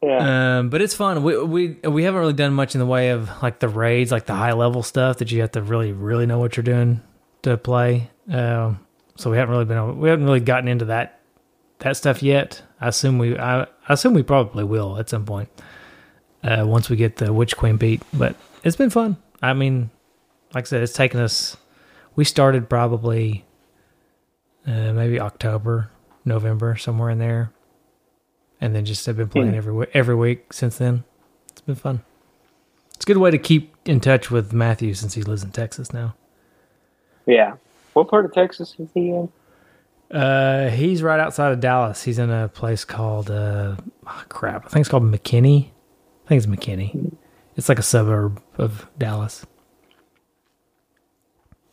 Speaker 2: Um, but it's fun. We we we haven't really done much in the way of like the raids, like the high level stuff that you have to really really know what you're doing to play. Um, so we haven't really been we haven't really gotten into that that stuff yet. I assume we I, I assume we probably will at some point uh, once we get the Witch Queen beat. But it's been fun. I mean, like I said, it's taken us. We started probably uh, maybe October, November, somewhere in there and then just have been playing every every week since then. It's been fun. It's a good way to keep in touch with Matthew since he lives in Texas now.
Speaker 3: yeah. What part of Texas is he in?
Speaker 2: Uh, he's right outside of Dallas. He's in a place called uh, oh, crap. I think it's called McKinney. I think it's McKinney. It's like a suburb of Dallas.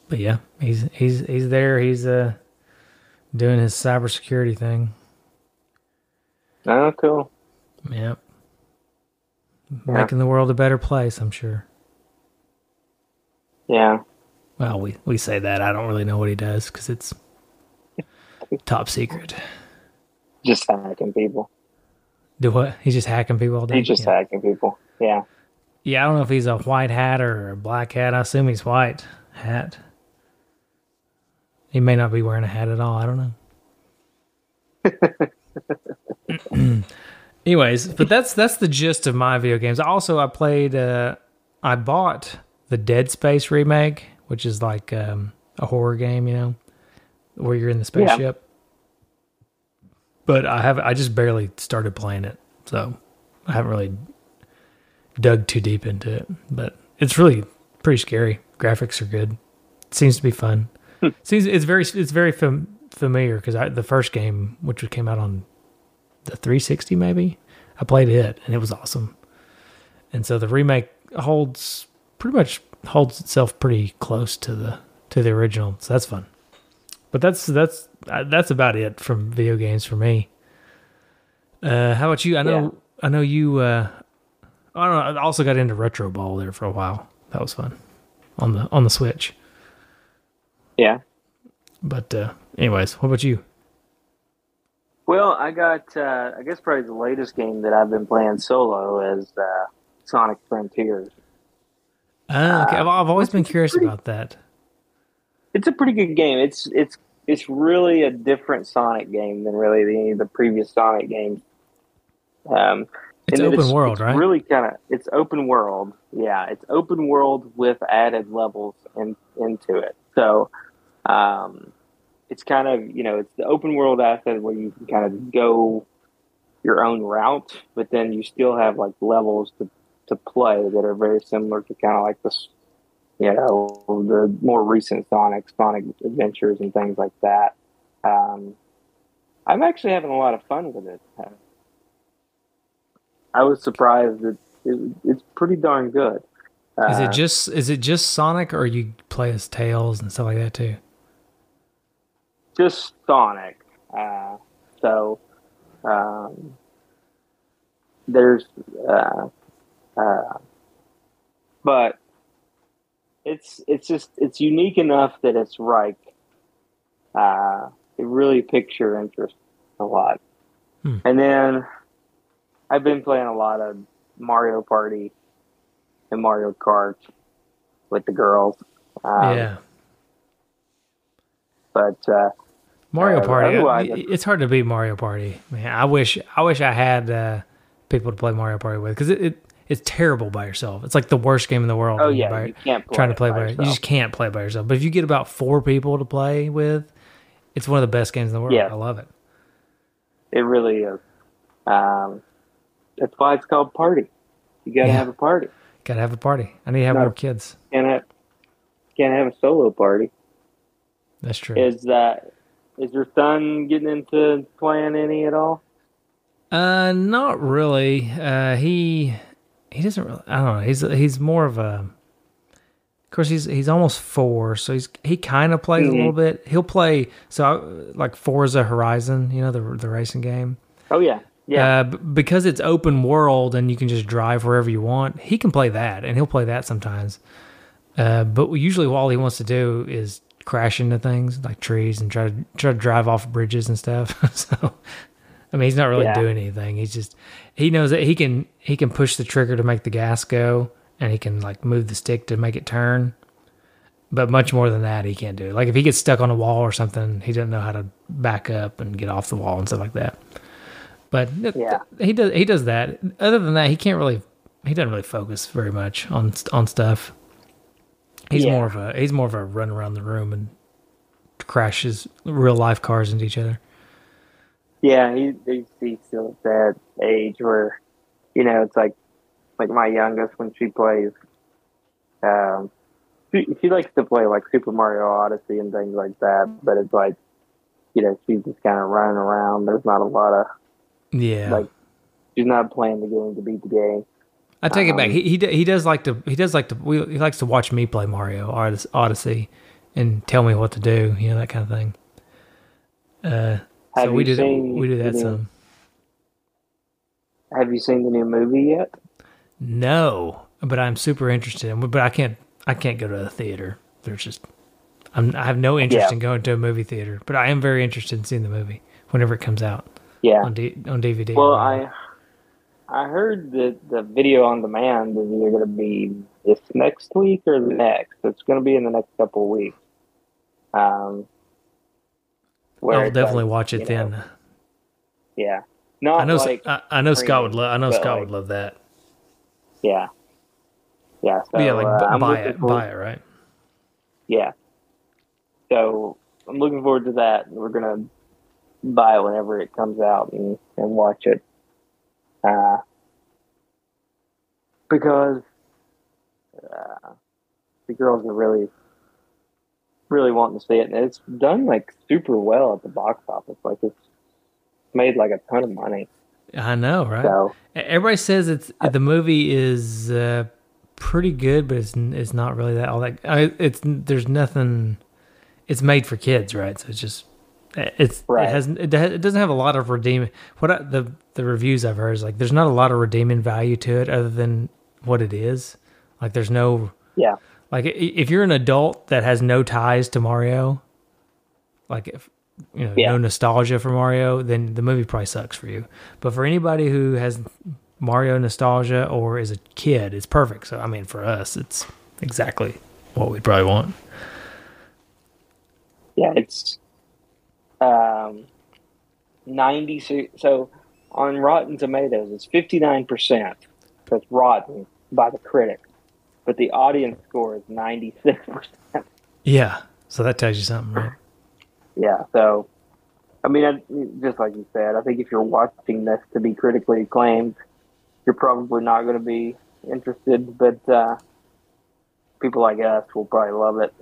Speaker 2: But yeah, he's he's he's there. He's uh doing his cybersecurity thing.
Speaker 3: Oh, cool.
Speaker 2: Yep. Making the world a better place, I'm sure.
Speaker 3: Yeah.
Speaker 2: Well, we, we say that. I don't really know what he does because it's top secret.
Speaker 3: Just hacking people.
Speaker 2: Do what? He's just hacking people all day.
Speaker 3: He's just
Speaker 2: yeah.
Speaker 3: hacking people. Yeah.
Speaker 2: yeah, I don't know if he's a white hat or a black hat. I assume he's white hat. He may not be wearing a hat at all. I don't know. Anyways, but that's that's the gist of my video games. Also, I played. Uh, I bought the Dead Space remake, which is like um, a horror game, you know, where you're in the spaceship. But I have I just barely started playing it, so I haven't really dug too deep into it. But it's really pretty scary. Graphics are good. It seems to be fun. seems it's very it's very fam- familiar because the first game, which came out on the 360 maybe, I played it and it was awesome. And so the remake holds pretty much holds itself pretty close to the to the original. So that's fun. But that's that's uh, that's about it from video games for me. Uh, how about you? I know I know you. Uh, I don't know. I also got into Retro Bowl there for a while. That was fun on the on the Switch.
Speaker 3: Yeah.
Speaker 2: But uh, anyways, what about you?
Speaker 3: Well, I got, uh, I guess probably the latest game that I've been playing solo is uh, Sonic Frontiers.
Speaker 2: Uh, okay. I've, I've always
Speaker 3: which
Speaker 2: been curious
Speaker 3: pretty-
Speaker 2: about that.
Speaker 3: It's a pretty good game. It's it's it's really a different Sonic game than really of the previous Sonic games. Um,
Speaker 2: It's open world, right?
Speaker 3: Really, kind of. It's open world. Yeah, it's open world with added levels in, into it. So, um, it's kind of you know it's the open world aspect where you can kind of go your own route, but then you still have like levels to to play that are very similar to kind of like this, you know, the more recent Sonic, Sonic Adventures, and things like that. Um, I'm actually having a lot of fun with it. Uh, I was surprised that it, it's pretty darn good.
Speaker 2: Is
Speaker 3: Uh,
Speaker 2: it just is it just Sonic, or you play as Tails and stuff like that too?
Speaker 3: just Sonic. Uh, so um, there's, uh, uh, but it's it's just it's unique enough that it's like uh, it really piques your interest a lot.
Speaker 2: Hmm.
Speaker 3: And then I've been playing a lot of Mario Party and Mario Kart with the girls. Um,
Speaker 2: yeah.
Speaker 3: But uh,
Speaker 2: Mario
Speaker 3: Uh,
Speaker 2: Party.
Speaker 3: otherwise-
Speaker 2: it- it's hard to beat Mario Party. Man, I wish I wish I had uh, people to play Mario Party with because it, it it's terrible by yourself. It's like the worst game in the world.
Speaker 3: oh yeah,
Speaker 2: by-
Speaker 3: you can't play
Speaker 2: trying to play
Speaker 3: by
Speaker 2: by, you just can't play by yourself. But if you get about four people to play with, it's one of the best games in the world.
Speaker 3: Yeah.
Speaker 2: I love it.
Speaker 3: It really is. Um, that's why it's called party. You got to
Speaker 2: Yeah.
Speaker 3: have a party.
Speaker 2: Gotta have a party. I need to have
Speaker 3: No.
Speaker 2: more kids.
Speaker 3: Can't have can't have a solo party.
Speaker 2: That's true.
Speaker 3: Is that is your son getting into playing any at all?
Speaker 2: Uh, not really. Uh, he he doesn't really. I don't know. He's he's more of a. Of course, he's he's almost four, so he's he kind of plays
Speaker 3: Mhm.
Speaker 2: a little bit. He'll play so I, like Forza Horizon, you know the the racing game.
Speaker 3: Oh yeah, yeah.
Speaker 2: Uh, b- because it's open world and you can just drive wherever you want. He can play that, and he'll play that sometimes. Uh, but usually, all he wants to do is crash into things like trees and try to try to drive off bridges and stuff. so, I mean, he's not really
Speaker 3: Yeah.
Speaker 2: doing anything. He's just he knows that he can he can push the trigger to make the gas go, and he can like move the stick to make it turn. But much more than that, he can't do. It. Like if he gets stuck on a wall or something, he doesn't know how to back up and get off the wall and stuff like that. But
Speaker 3: Yeah.
Speaker 2: he does he does that. Other than that, he can't really he doesn't really focus very much on on stuff. He's
Speaker 3: Yeah.
Speaker 2: more of a he's more of a run around the room and crashes real life cars into each other.
Speaker 3: Yeah, he, he's, he's still at that age where, you know, it's like, like my youngest when she plays, um, she, she likes to play like Super Mario Odyssey and things like that, but it's like, you know, she's just kind of running around. There's not a lot of,
Speaker 2: Yeah,
Speaker 3: Like, she's not playing the game to beat the game.
Speaker 2: I take it back.
Speaker 3: um,
Speaker 2: He he, he does like to he does like to we, he likes to watch me play Mario Odys- Odyssey and tell me what to do. You know that kind of thing. Uh, so
Speaker 3: Have
Speaker 2: we
Speaker 3: you
Speaker 2: do
Speaker 3: seen
Speaker 2: we do that
Speaker 3: the-
Speaker 2: some.
Speaker 3: Have you seen the new movie yet?
Speaker 2: No, but I'm super interested. in But I can't. I can't go to the theater. There's just. I'm, I have no interest
Speaker 3: Yeah.
Speaker 2: in going to a movie theater, but I am very interested in seeing the movie whenever it comes out
Speaker 3: Yeah.
Speaker 2: on D, on DVD.
Speaker 3: Well, I I heard that the video on demand is either going to be this next week or the next. It's going to be in the next couple of weeks. Um,
Speaker 2: I'll definitely
Speaker 3: like,
Speaker 2: watch it then.
Speaker 3: know, yeah, not
Speaker 2: I know.
Speaker 3: like
Speaker 2: I, I know Scott would. love. I know Scott
Speaker 3: like-
Speaker 2: would love that.
Speaker 3: yeah, yeah. So
Speaker 2: yeah, like
Speaker 3: uh,
Speaker 2: buy it.
Speaker 3: forward-
Speaker 2: Buy it. Right.
Speaker 3: Yeah. So I'm looking forward to that. We're gonna buy it whenever it comes out and, and watch it. Uh, because uh, the girls are really, really wanting to see it, and it's done like super well at the box office. Like it's made like a ton of money.
Speaker 2: I know, right?
Speaker 3: So
Speaker 2: Everybody says it's the movie is uh, pretty good, but it's it's not really that all that. I, it's there's nothing. It's made for kids, right? So it's just it's
Speaker 3: Right.
Speaker 2: it has it, it doesn't have a lot of redeeming. What I, the the reviews I've heard is like there's not a lot of redeeming value to it other than what it is. Like there's no
Speaker 3: yeah,
Speaker 2: like if you're an adult that has no ties to Mario, like if you know
Speaker 3: Yeah.
Speaker 2: no nostalgia for Mario, then the movie probably sucks for you. But for anybody who has Mario nostalgia or is a kid, it's perfect. So I mean, for us, it's exactly what we'd probably want.
Speaker 3: yeah, it's um, ninety. So, so on Rotten Tomatoes, it's fifty nine percent. That's rotten by the critics, but the audience score is ninety six percent.
Speaker 2: Yeah. So that tells you something, right?
Speaker 3: Yeah, so I mean, I, just like you said, I think if you're watching this to be critically acclaimed, you're probably not going to be interested. But uh, people like us will probably love it.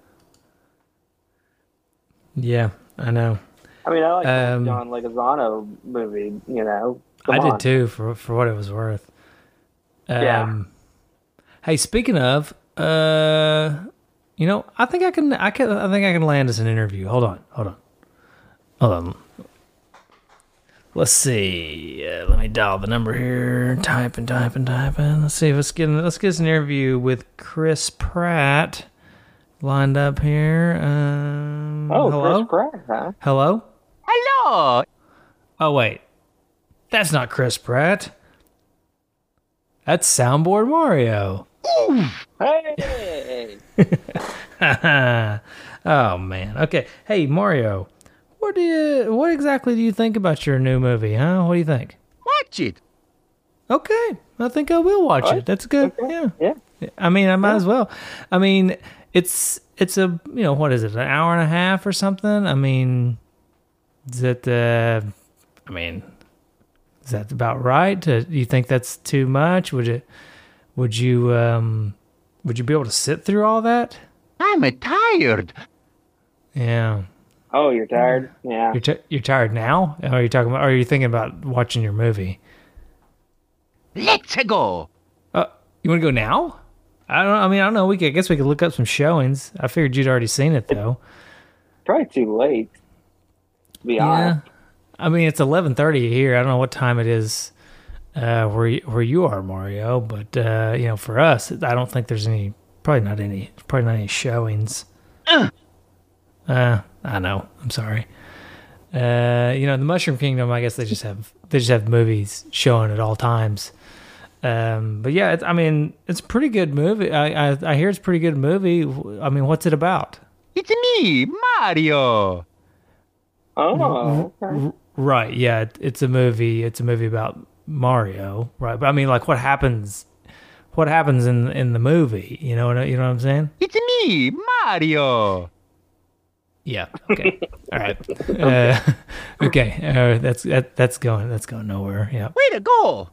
Speaker 2: Yeah, I know.
Speaker 3: I mean, I like
Speaker 2: Um,
Speaker 3: the John Leguizamo movie. You know, Come
Speaker 2: I
Speaker 3: on.
Speaker 2: did too, for for what it was worth. Um,
Speaker 3: Yeah.
Speaker 2: Hey, speaking of, uh, you know, I think I can, I can, I think I can land us an interview. Hold on, hold on. Hold on. Let's see. Uh, let me dial the number here. Type and type and type and let's see. Let's get let's get an interview with Chris Pratt lined up here. Um,
Speaker 3: Oh,
Speaker 2: hello.
Speaker 3: Chris Pratt, huh?
Speaker 2: Hello.
Speaker 4: Hello.
Speaker 2: Oh wait, that's not Chris Pratt. That's Soundboard Mario.
Speaker 3: Hey!
Speaker 2: oh man. Okay. Hey Mario, what do you what exactly do you think about your new movie? Huh? What do you think?
Speaker 4: Watch it.
Speaker 2: Okay, I think I will watch it. That's good. Yeah.
Speaker 3: yeah.
Speaker 2: I mean, I might as well. I mean, it's it's a you know what is it? An hour and a half or something? I mean, is it? Uh, I mean, is that about right? Do you think that's too much? Would it? Would you? Um, would you be able to sit through all that?
Speaker 4: I'm tired.
Speaker 2: Yeah.
Speaker 3: Oh, you're tired? Yeah.
Speaker 2: You're t- you're tired now? Or are you talking about? Or are you thinking about watching your movie?
Speaker 4: Let's go.
Speaker 2: Uh, you want to go now? I don't. I mean, I don't know. We could, I guess we could look up some showings. I figured you'd already seen it though.
Speaker 3: Probably too late. To be honest.
Speaker 2: I mean, it's eleven thirty here. I don't know what time it is uh, where you, where you are, Mario. But uh, you know, for us, I don't think there's any. Probably not any. Probably not any showings. Uh, I know. I'm sorry. Uh, you know, the Mushroom Kingdom. I guess they just have they just have movies showing at all times. Um, but yeah, it's, I mean, it's a pretty good movie. I, I I hear it's a pretty good movie. I mean, what's it about?
Speaker 4: It's me, Mario.
Speaker 3: Oh, okay.
Speaker 2: R- Right. Yeah. It's a movie. It's a movie about Mario. Right. But I mean, like, what happens? What happens in in the movie? You know what you know what I'm saying?
Speaker 4: It's me, Mario.
Speaker 2: Yeah. Okay. All right. Uh, okay. Uh, that's that, that's going that's going nowhere. Yeah.
Speaker 4: Way to go.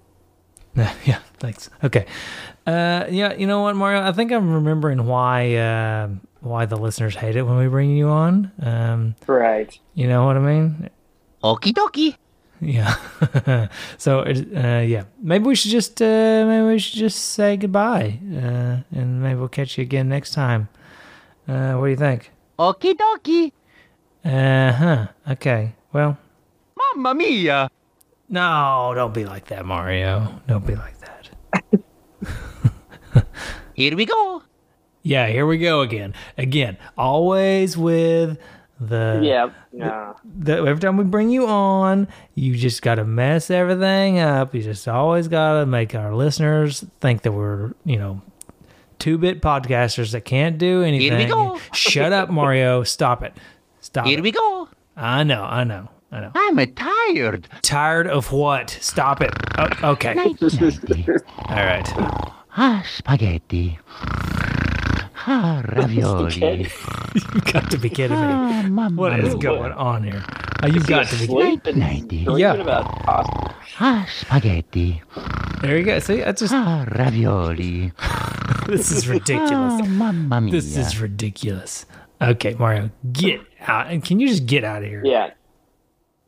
Speaker 2: yeah. Thanks. Okay. Uh, yeah. You know what, Mario? I think I'm remembering why uh, why the listeners hate it when we bring you on. Um,
Speaker 3: Right.
Speaker 2: you know what I mean?
Speaker 4: Okie dokie.
Speaker 2: Yeah. so it- uh, yeah, maybe we should just uh, maybe we should just say goodbye, uh, and maybe we'll catch you again next time. Uh, what do you think?
Speaker 4: Okie dokie.
Speaker 2: Uh huh. Okay. Well,
Speaker 4: Mamma mia.
Speaker 2: no, don't be like that, Mario. Don't be like that.
Speaker 4: Here we go.
Speaker 2: Yeah. Here we go again. Again. Always with the
Speaker 3: Yeah. No.
Speaker 2: the, every time we bring you on, you just got to mess everything up. You just always got to make our listeners think that we're, you know, two bit podcasters that can't do anything.
Speaker 4: Here we go.
Speaker 2: Shut up, Mario. Stop it. Stop
Speaker 4: Here
Speaker 2: it.
Speaker 4: we go.
Speaker 2: I know. I know. I know.
Speaker 4: I'm tired.
Speaker 2: Tired of what? Stop it. Oh, okay. All right.
Speaker 4: Ah, spaghetti. Ah, ravioli.
Speaker 2: You've got to be kidding me.
Speaker 4: Ah, mamma
Speaker 2: What is
Speaker 4: mia.
Speaker 2: going on here? Oh, you've got to be kidding.
Speaker 3: me. and
Speaker 4: Nighty.
Speaker 3: dreaming
Speaker 2: Yeah.
Speaker 3: about pasta.
Speaker 4: Ah, spaghetti.
Speaker 2: There you go. See, that's just,
Speaker 4: Ah, ravioli.
Speaker 2: this is ridiculous.
Speaker 4: Ah, mamma mia.
Speaker 2: This is ridiculous. Okay, Mario, get out. And can you just get out of here?
Speaker 3: Yeah.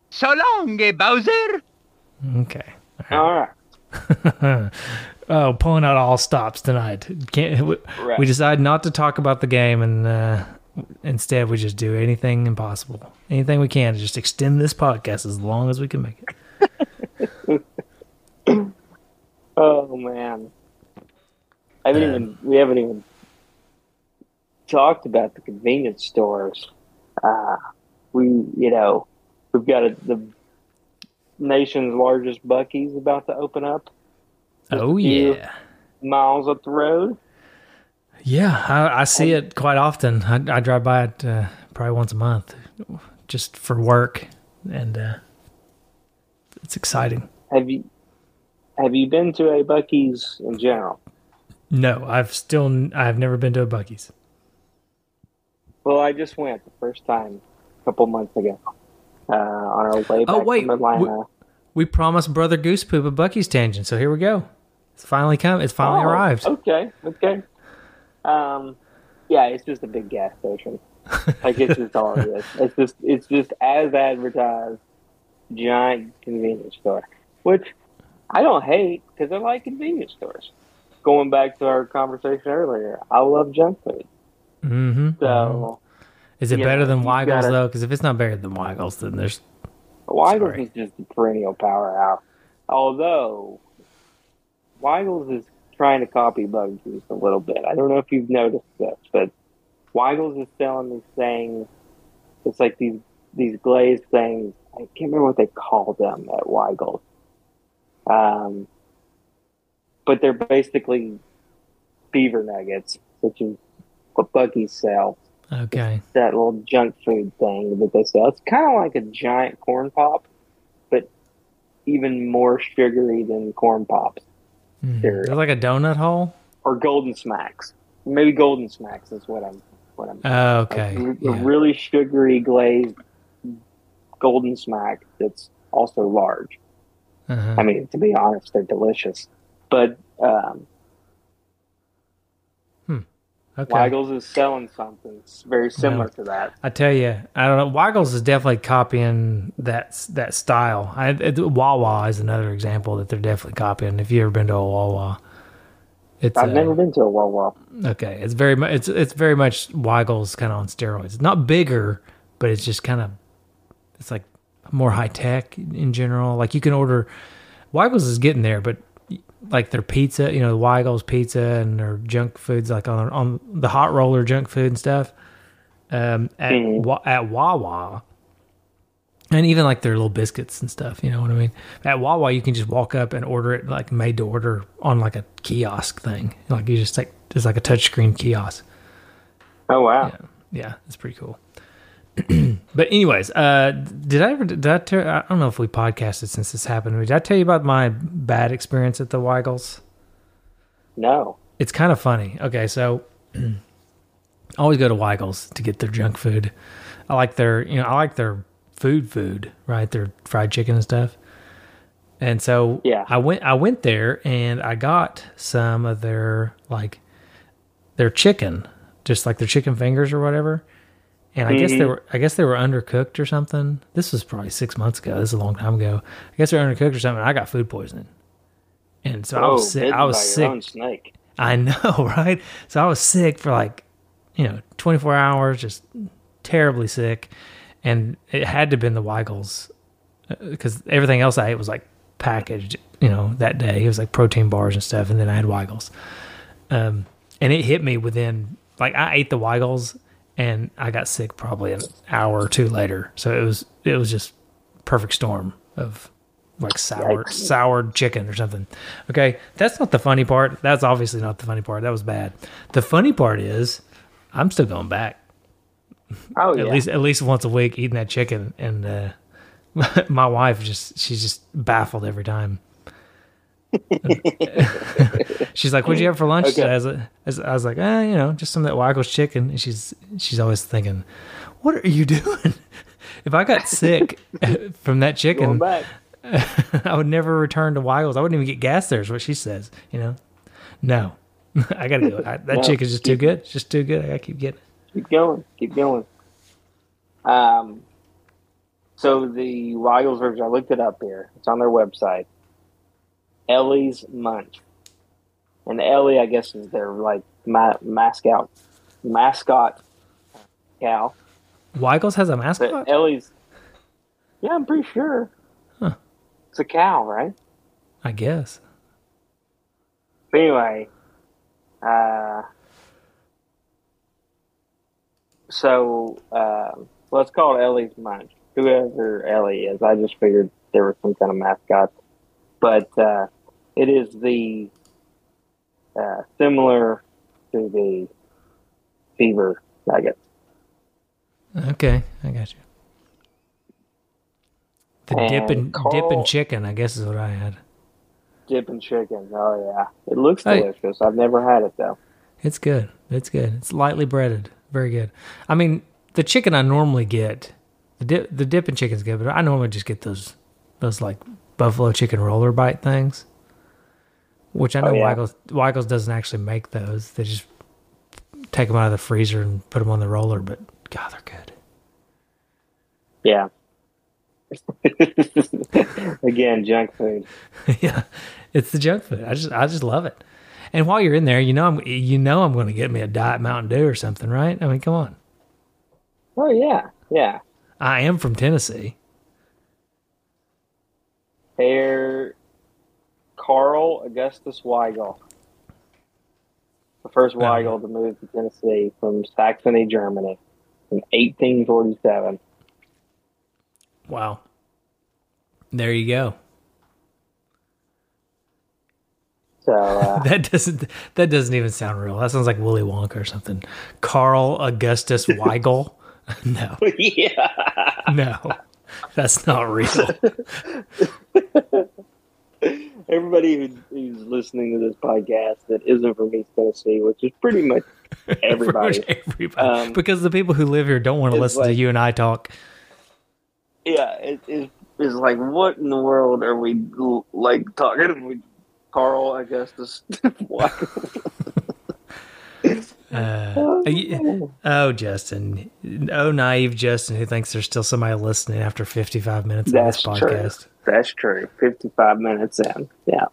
Speaker 4: So long, eh, Bowser.
Speaker 2: Okay.
Speaker 3: All right.
Speaker 2: Oh, pulling out all stops tonight. Can't we,
Speaker 3: Right.
Speaker 2: we decide not to talk about the game, and uh, instead we just do anything impossible, anything we can to just extend this podcast as long as we can make it.
Speaker 3: Oh man. I haven't even we haven't even talked about the convenience stores. Uh we you know, we've got a, the nation's largest Buc-ee's about to open up
Speaker 2: Oh yeah,
Speaker 3: miles up the road.
Speaker 2: yeah. I, I see it quite often. I, I drive by it uh, probably once a month, just for work, and uh, it's exciting.
Speaker 3: Have you have you been to a Buc-ee's in general?
Speaker 2: No, I've still I've never been to a Buc-ee's.
Speaker 3: Well, I just went the first time a couple months ago. Uh, on our way back
Speaker 2: Oh, wait,
Speaker 3: from Atlanta.
Speaker 2: We promised Brother Goose Poop a Buc-ee's tangent, so here we go. It's finally come. It's finally
Speaker 3: Oh,
Speaker 2: arrived.
Speaker 3: Okay, okay. Um, yeah, it's just a big gas station. Like it's just all it is. It's just it's just as advertised, giant convenience store, which I don't hate because I like convenience stores. Going back to our conversation earlier, I love junk food.
Speaker 2: Mm-hmm.
Speaker 3: So
Speaker 2: Is it better
Speaker 3: know,
Speaker 2: than Weigels
Speaker 3: gotta-
Speaker 2: though? Because if it's not better than Weigels, then there's
Speaker 3: Weigels
Speaker 2: Sorry.
Speaker 3: is just a perennial powerhouse. Although Weigels is trying to copy Bug Juice a little bit. I don't know if you've noticed this, but Weigels is selling these things. It's like these these glazed things. I can't remember what they call them at Weigels. Um, but they're basically beaver nuggets, which is what Buc-ee's sells
Speaker 2: okay.
Speaker 3: that little junk food thing that they sell. It's kind of like a giant corn pop, but even more sugary than corn pops
Speaker 2: Mhm.
Speaker 3: Cereal.
Speaker 2: Is it like a donut hole?
Speaker 3: or golden smacks. Maybe golden smacks is what I'm what I'm.
Speaker 2: Oh, okay.
Speaker 3: A, a
Speaker 2: Yeah.
Speaker 3: really sugary glazed golden smack that's also large.
Speaker 2: Uh-huh.
Speaker 3: I mean, to be honest, they're delicious. But um,
Speaker 2: Okay.
Speaker 3: Weigels is selling something It's very similar to that.
Speaker 2: I tell you, I don't know. Weigels is definitely copying that that style. I, it, Wawa is another example that they're definitely copying. If you ever been to a Wawa, it's
Speaker 3: I've
Speaker 2: uh,
Speaker 3: never been to a Wawa.
Speaker 2: okay. It's very much it's it's very much Weigels kind of on steroids. It's not bigger, but it's just kind of it's like more high tech in general. Like you can order Weigels is getting there, but like their pizza, you know, the Weigel's pizza and their junk foods, like on on the hot roller junk food and stuff. Um, at. Wa- at Wawa, and even like their little biscuits and stuff. You know what I mean? At Wawa, you can just walk up and order it like made to order on like a kiosk thing. Like you just like it's like a touchscreen kiosk.
Speaker 3: Oh wow!
Speaker 2: Yeah, yeah, it's pretty cool. but anyways, uh, did I ever did I tell, I don't know if we podcasted since this happened. Did I tell you about my bad experience at the Weigels?
Speaker 3: No.
Speaker 2: It's kind of funny. Okay, so I always go to Weigels to get their junk food. I like their, you know, I like their food food, right? Their fried chicken and stuff. And so
Speaker 3: Yeah.
Speaker 2: I went I went there and I got some of their like their chicken, just like their chicken fingers or whatever. And I guess they
Speaker 3: Mhm.
Speaker 2: were I guess they were undercooked or something. This was probably six months ago. This is a long time ago. I guess they were undercooked or something. I got food poisoning. And so I
Speaker 3: oh,
Speaker 2: was sick. I was sick.
Speaker 3: Snake.
Speaker 2: I know, right? So I was sick for like, you know, 24 hours, just terribly sick. And it had to have been the Weigels because everything else I ate was like packaged, you know, that day. It was like protein bars and stuff. And then I had Weigels. Um, and it hit me within, like, I ate the Weigels and I got sick probably an hour or two later. So it was, it was just perfect storm of like sour,
Speaker 3: Yikes.
Speaker 2: soured chicken or something. Okay. That's not the funny part. That's obviously not the funny part. That was bad. The funny part is I'm still going back
Speaker 3: Oh
Speaker 2: at
Speaker 3: yeah.
Speaker 2: least at least once a week eating that chicken and uh my wife just she's just baffled every time she's like what'd you have for lunch
Speaker 3: Okay.
Speaker 2: I, was, as- I was like eh, you know just some of that Waggles chicken and she's she's always thinking what are you doing if i got sick from that chicken i would never return to Waggles. i wouldn't even get gas there is what she says you know no i gotta go I, that
Speaker 3: No.
Speaker 2: chicken's just too good it's just too good i gotta keep getting it
Speaker 3: Keep going. Keep going. Um. So the Weigels version, I looked it up here. It's on their website. Ellie's Munch, and Ellie, I guess, is their like ma- mascot mascot cow.
Speaker 2: Weigels has a
Speaker 3: But
Speaker 2: mascot
Speaker 3: Ellie's, yeah, I'm pretty sure.
Speaker 2: Huh.
Speaker 3: It's a cow, right?
Speaker 2: i guess
Speaker 3: But anyway, uh, so uh, let's call it Ellie's Munch. Whoever Ellie is, I just figured there was some kind of mascot, but uh, it is the uh, similar to the beaver nugget.
Speaker 2: Okay, I got you. The
Speaker 3: And
Speaker 2: dip and
Speaker 3: Carl-
Speaker 2: dip and chicken, I guess is what I had.
Speaker 3: Dip and chicken. Oh yeah, it looks delicious. I've never had it though.
Speaker 2: It's good. It's good. It's lightly breaded. Very good. I mean, the chicken I normally get, the dip, the dip and chicken's good, but I normally just get those, those like buffalo chicken roller bite things, which I oh, know
Speaker 3: Oh, yeah.
Speaker 2: Weigels, Weigels doesn't actually make those. They just take them out of the freezer and put them on the roller. But God, they're good.
Speaker 3: Yeah. Again, junk food.
Speaker 2: yeah, it's the junk food. I just I just love it. And while you're in there, you know I'm you know I'm going to get me a diet Mountain Dew or something, right? I mean, come on.
Speaker 3: Oh yeah, yeah.
Speaker 2: I am from Tennessee.
Speaker 3: Herr Carl Augustus Weigel, the first Weigel to move to Tennessee from Saxony, Germany, in 1847.
Speaker 2: Wow. There you go.
Speaker 3: So uh,
Speaker 2: That doesn't that doesn't even sound real. That sounds like Willy Wonka or something. Carl Augustus Weigel. no,
Speaker 3: yeah,
Speaker 2: no, that's not real.
Speaker 3: everybody who, who's listening to this podcast that isn't from East Tennessee, which is pretty much everybody.
Speaker 2: Pretty much everybody.
Speaker 3: Um,
Speaker 2: because the people who live here don't want to
Speaker 3: it's
Speaker 2: listen to you and I talk.
Speaker 3: yeah, it is is like what in the world are we like talking? We Carl Augustus Weigel.
Speaker 2: Uh, you- oh, Justin. Oh, naive Justin who thinks there's still somebody listening after 55 minutes of
Speaker 3: That's
Speaker 2: this
Speaker 3: true.
Speaker 2: podcast.
Speaker 3: That's true. Fifty-five minutes in. Yeah,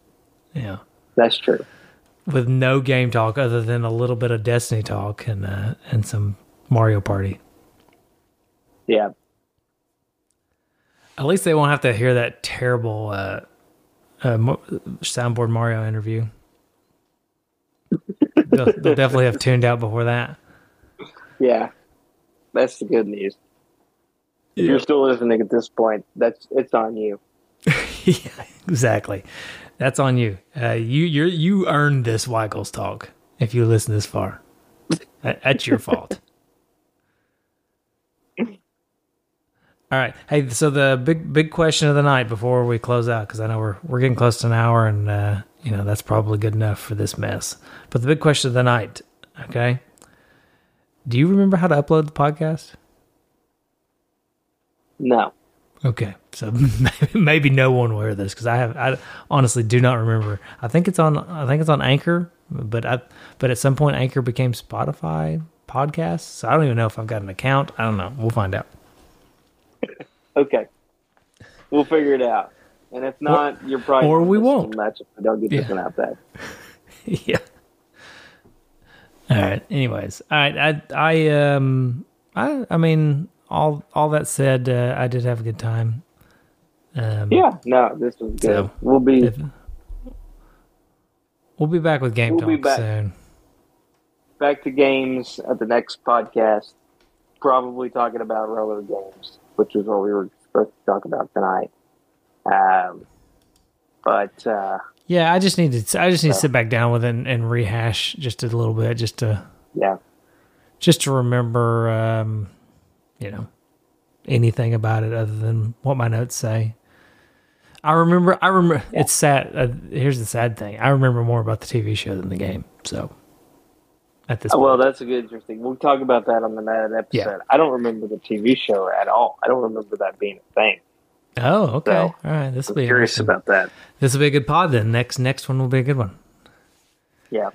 Speaker 2: Yeah.
Speaker 3: that's true.
Speaker 2: With no game talk other than a little bit of Destiny talk and uh, and some Mario Party.
Speaker 3: Yeah,
Speaker 2: At least they won't have to hear that terrible uh, uh, soundboard Mario interview. They'll, they'll definitely have tuned out before that.
Speaker 3: yeah. That's the good news. If you're still listening at this point, that's it's on you.
Speaker 2: yeah, exactly. That's on you. Uh, you you you earned this Weigel's talk if you listen this far. That's your fault. All right. Hey, so the big big question of the night before we close out, because I know we're we're getting close to an hour, and uh, you know that's probably good enough for this mess. But the big question of the night, okay? Do you remember how to upload the podcast?
Speaker 3: No.
Speaker 2: Okay, so maybe, maybe no one will hear this because I have I honestly do not remember. I think it's on I think it's on Anchor, but I but at some point Anchor became Spotify podcasts. So I don't even know if I've got an account. I don't know. We'll find out.
Speaker 3: Okay. We'll figure it out. And if not, you're probably
Speaker 2: or we won't.
Speaker 3: Match if I don't get this
Speaker 2: Yeah.
Speaker 3: one out there.
Speaker 2: yeah. All right. Anyways, all right. I I um I I mean all all that said, uh, I did have a good time. Um,
Speaker 3: Yeah. No, this was good.
Speaker 2: So,
Speaker 3: we'll be
Speaker 2: if- we'll be back with game
Speaker 3: We'll be
Speaker 2: talk
Speaker 3: back.
Speaker 2: soon.
Speaker 3: back to games at the next podcast. Probably talking about Rollergames, which is what we were supposed to talk about tonight. Um, but uh,
Speaker 2: Yeah, I just need to. I just need to sit back down with it and, and rehash just a little bit, just to
Speaker 3: yeah,
Speaker 2: just to remember, um, you know, anything about it other than what my notes say. I remember. I remember. It's sad. Uh, here's the sad thing. I remember more about the TV show than the game. So, at this
Speaker 3: Oh, well, that's a good interesting. We'll talk about that on the next episode.
Speaker 2: Yeah.
Speaker 3: I don't remember the TV show at all. I don't remember that being a thing.
Speaker 2: oh, okay,
Speaker 3: so,
Speaker 2: all right. This will be
Speaker 3: curious about that.
Speaker 2: This will be a good pod. Then next next one will be a good one.
Speaker 3: Yeah.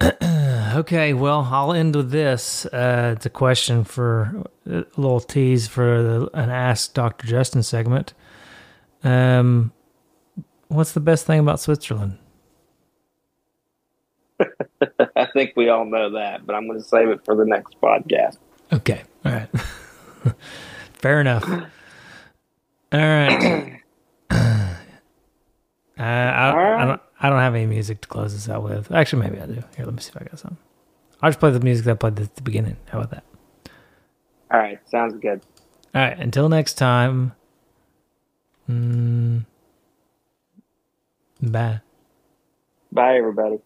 Speaker 2: Okay, well, I'll end with this. Uh, it's a question for a little tease for the, an Ask Dr. Justin segment. Um, what's the best thing about Switzerland?
Speaker 3: I think we all know that, but I'm going to save it for the next podcast.
Speaker 2: Okay, all right. Fair enough. All right. uh, I, I, don't, I don't have any music to close this out with. Actually, maybe I do. Here, let me see if I got some. I'll just play the music that I played at the beginning. How about that?
Speaker 3: All right, sounds good.
Speaker 2: All right. Until next time. Mm, bye.
Speaker 3: Bye, everybody.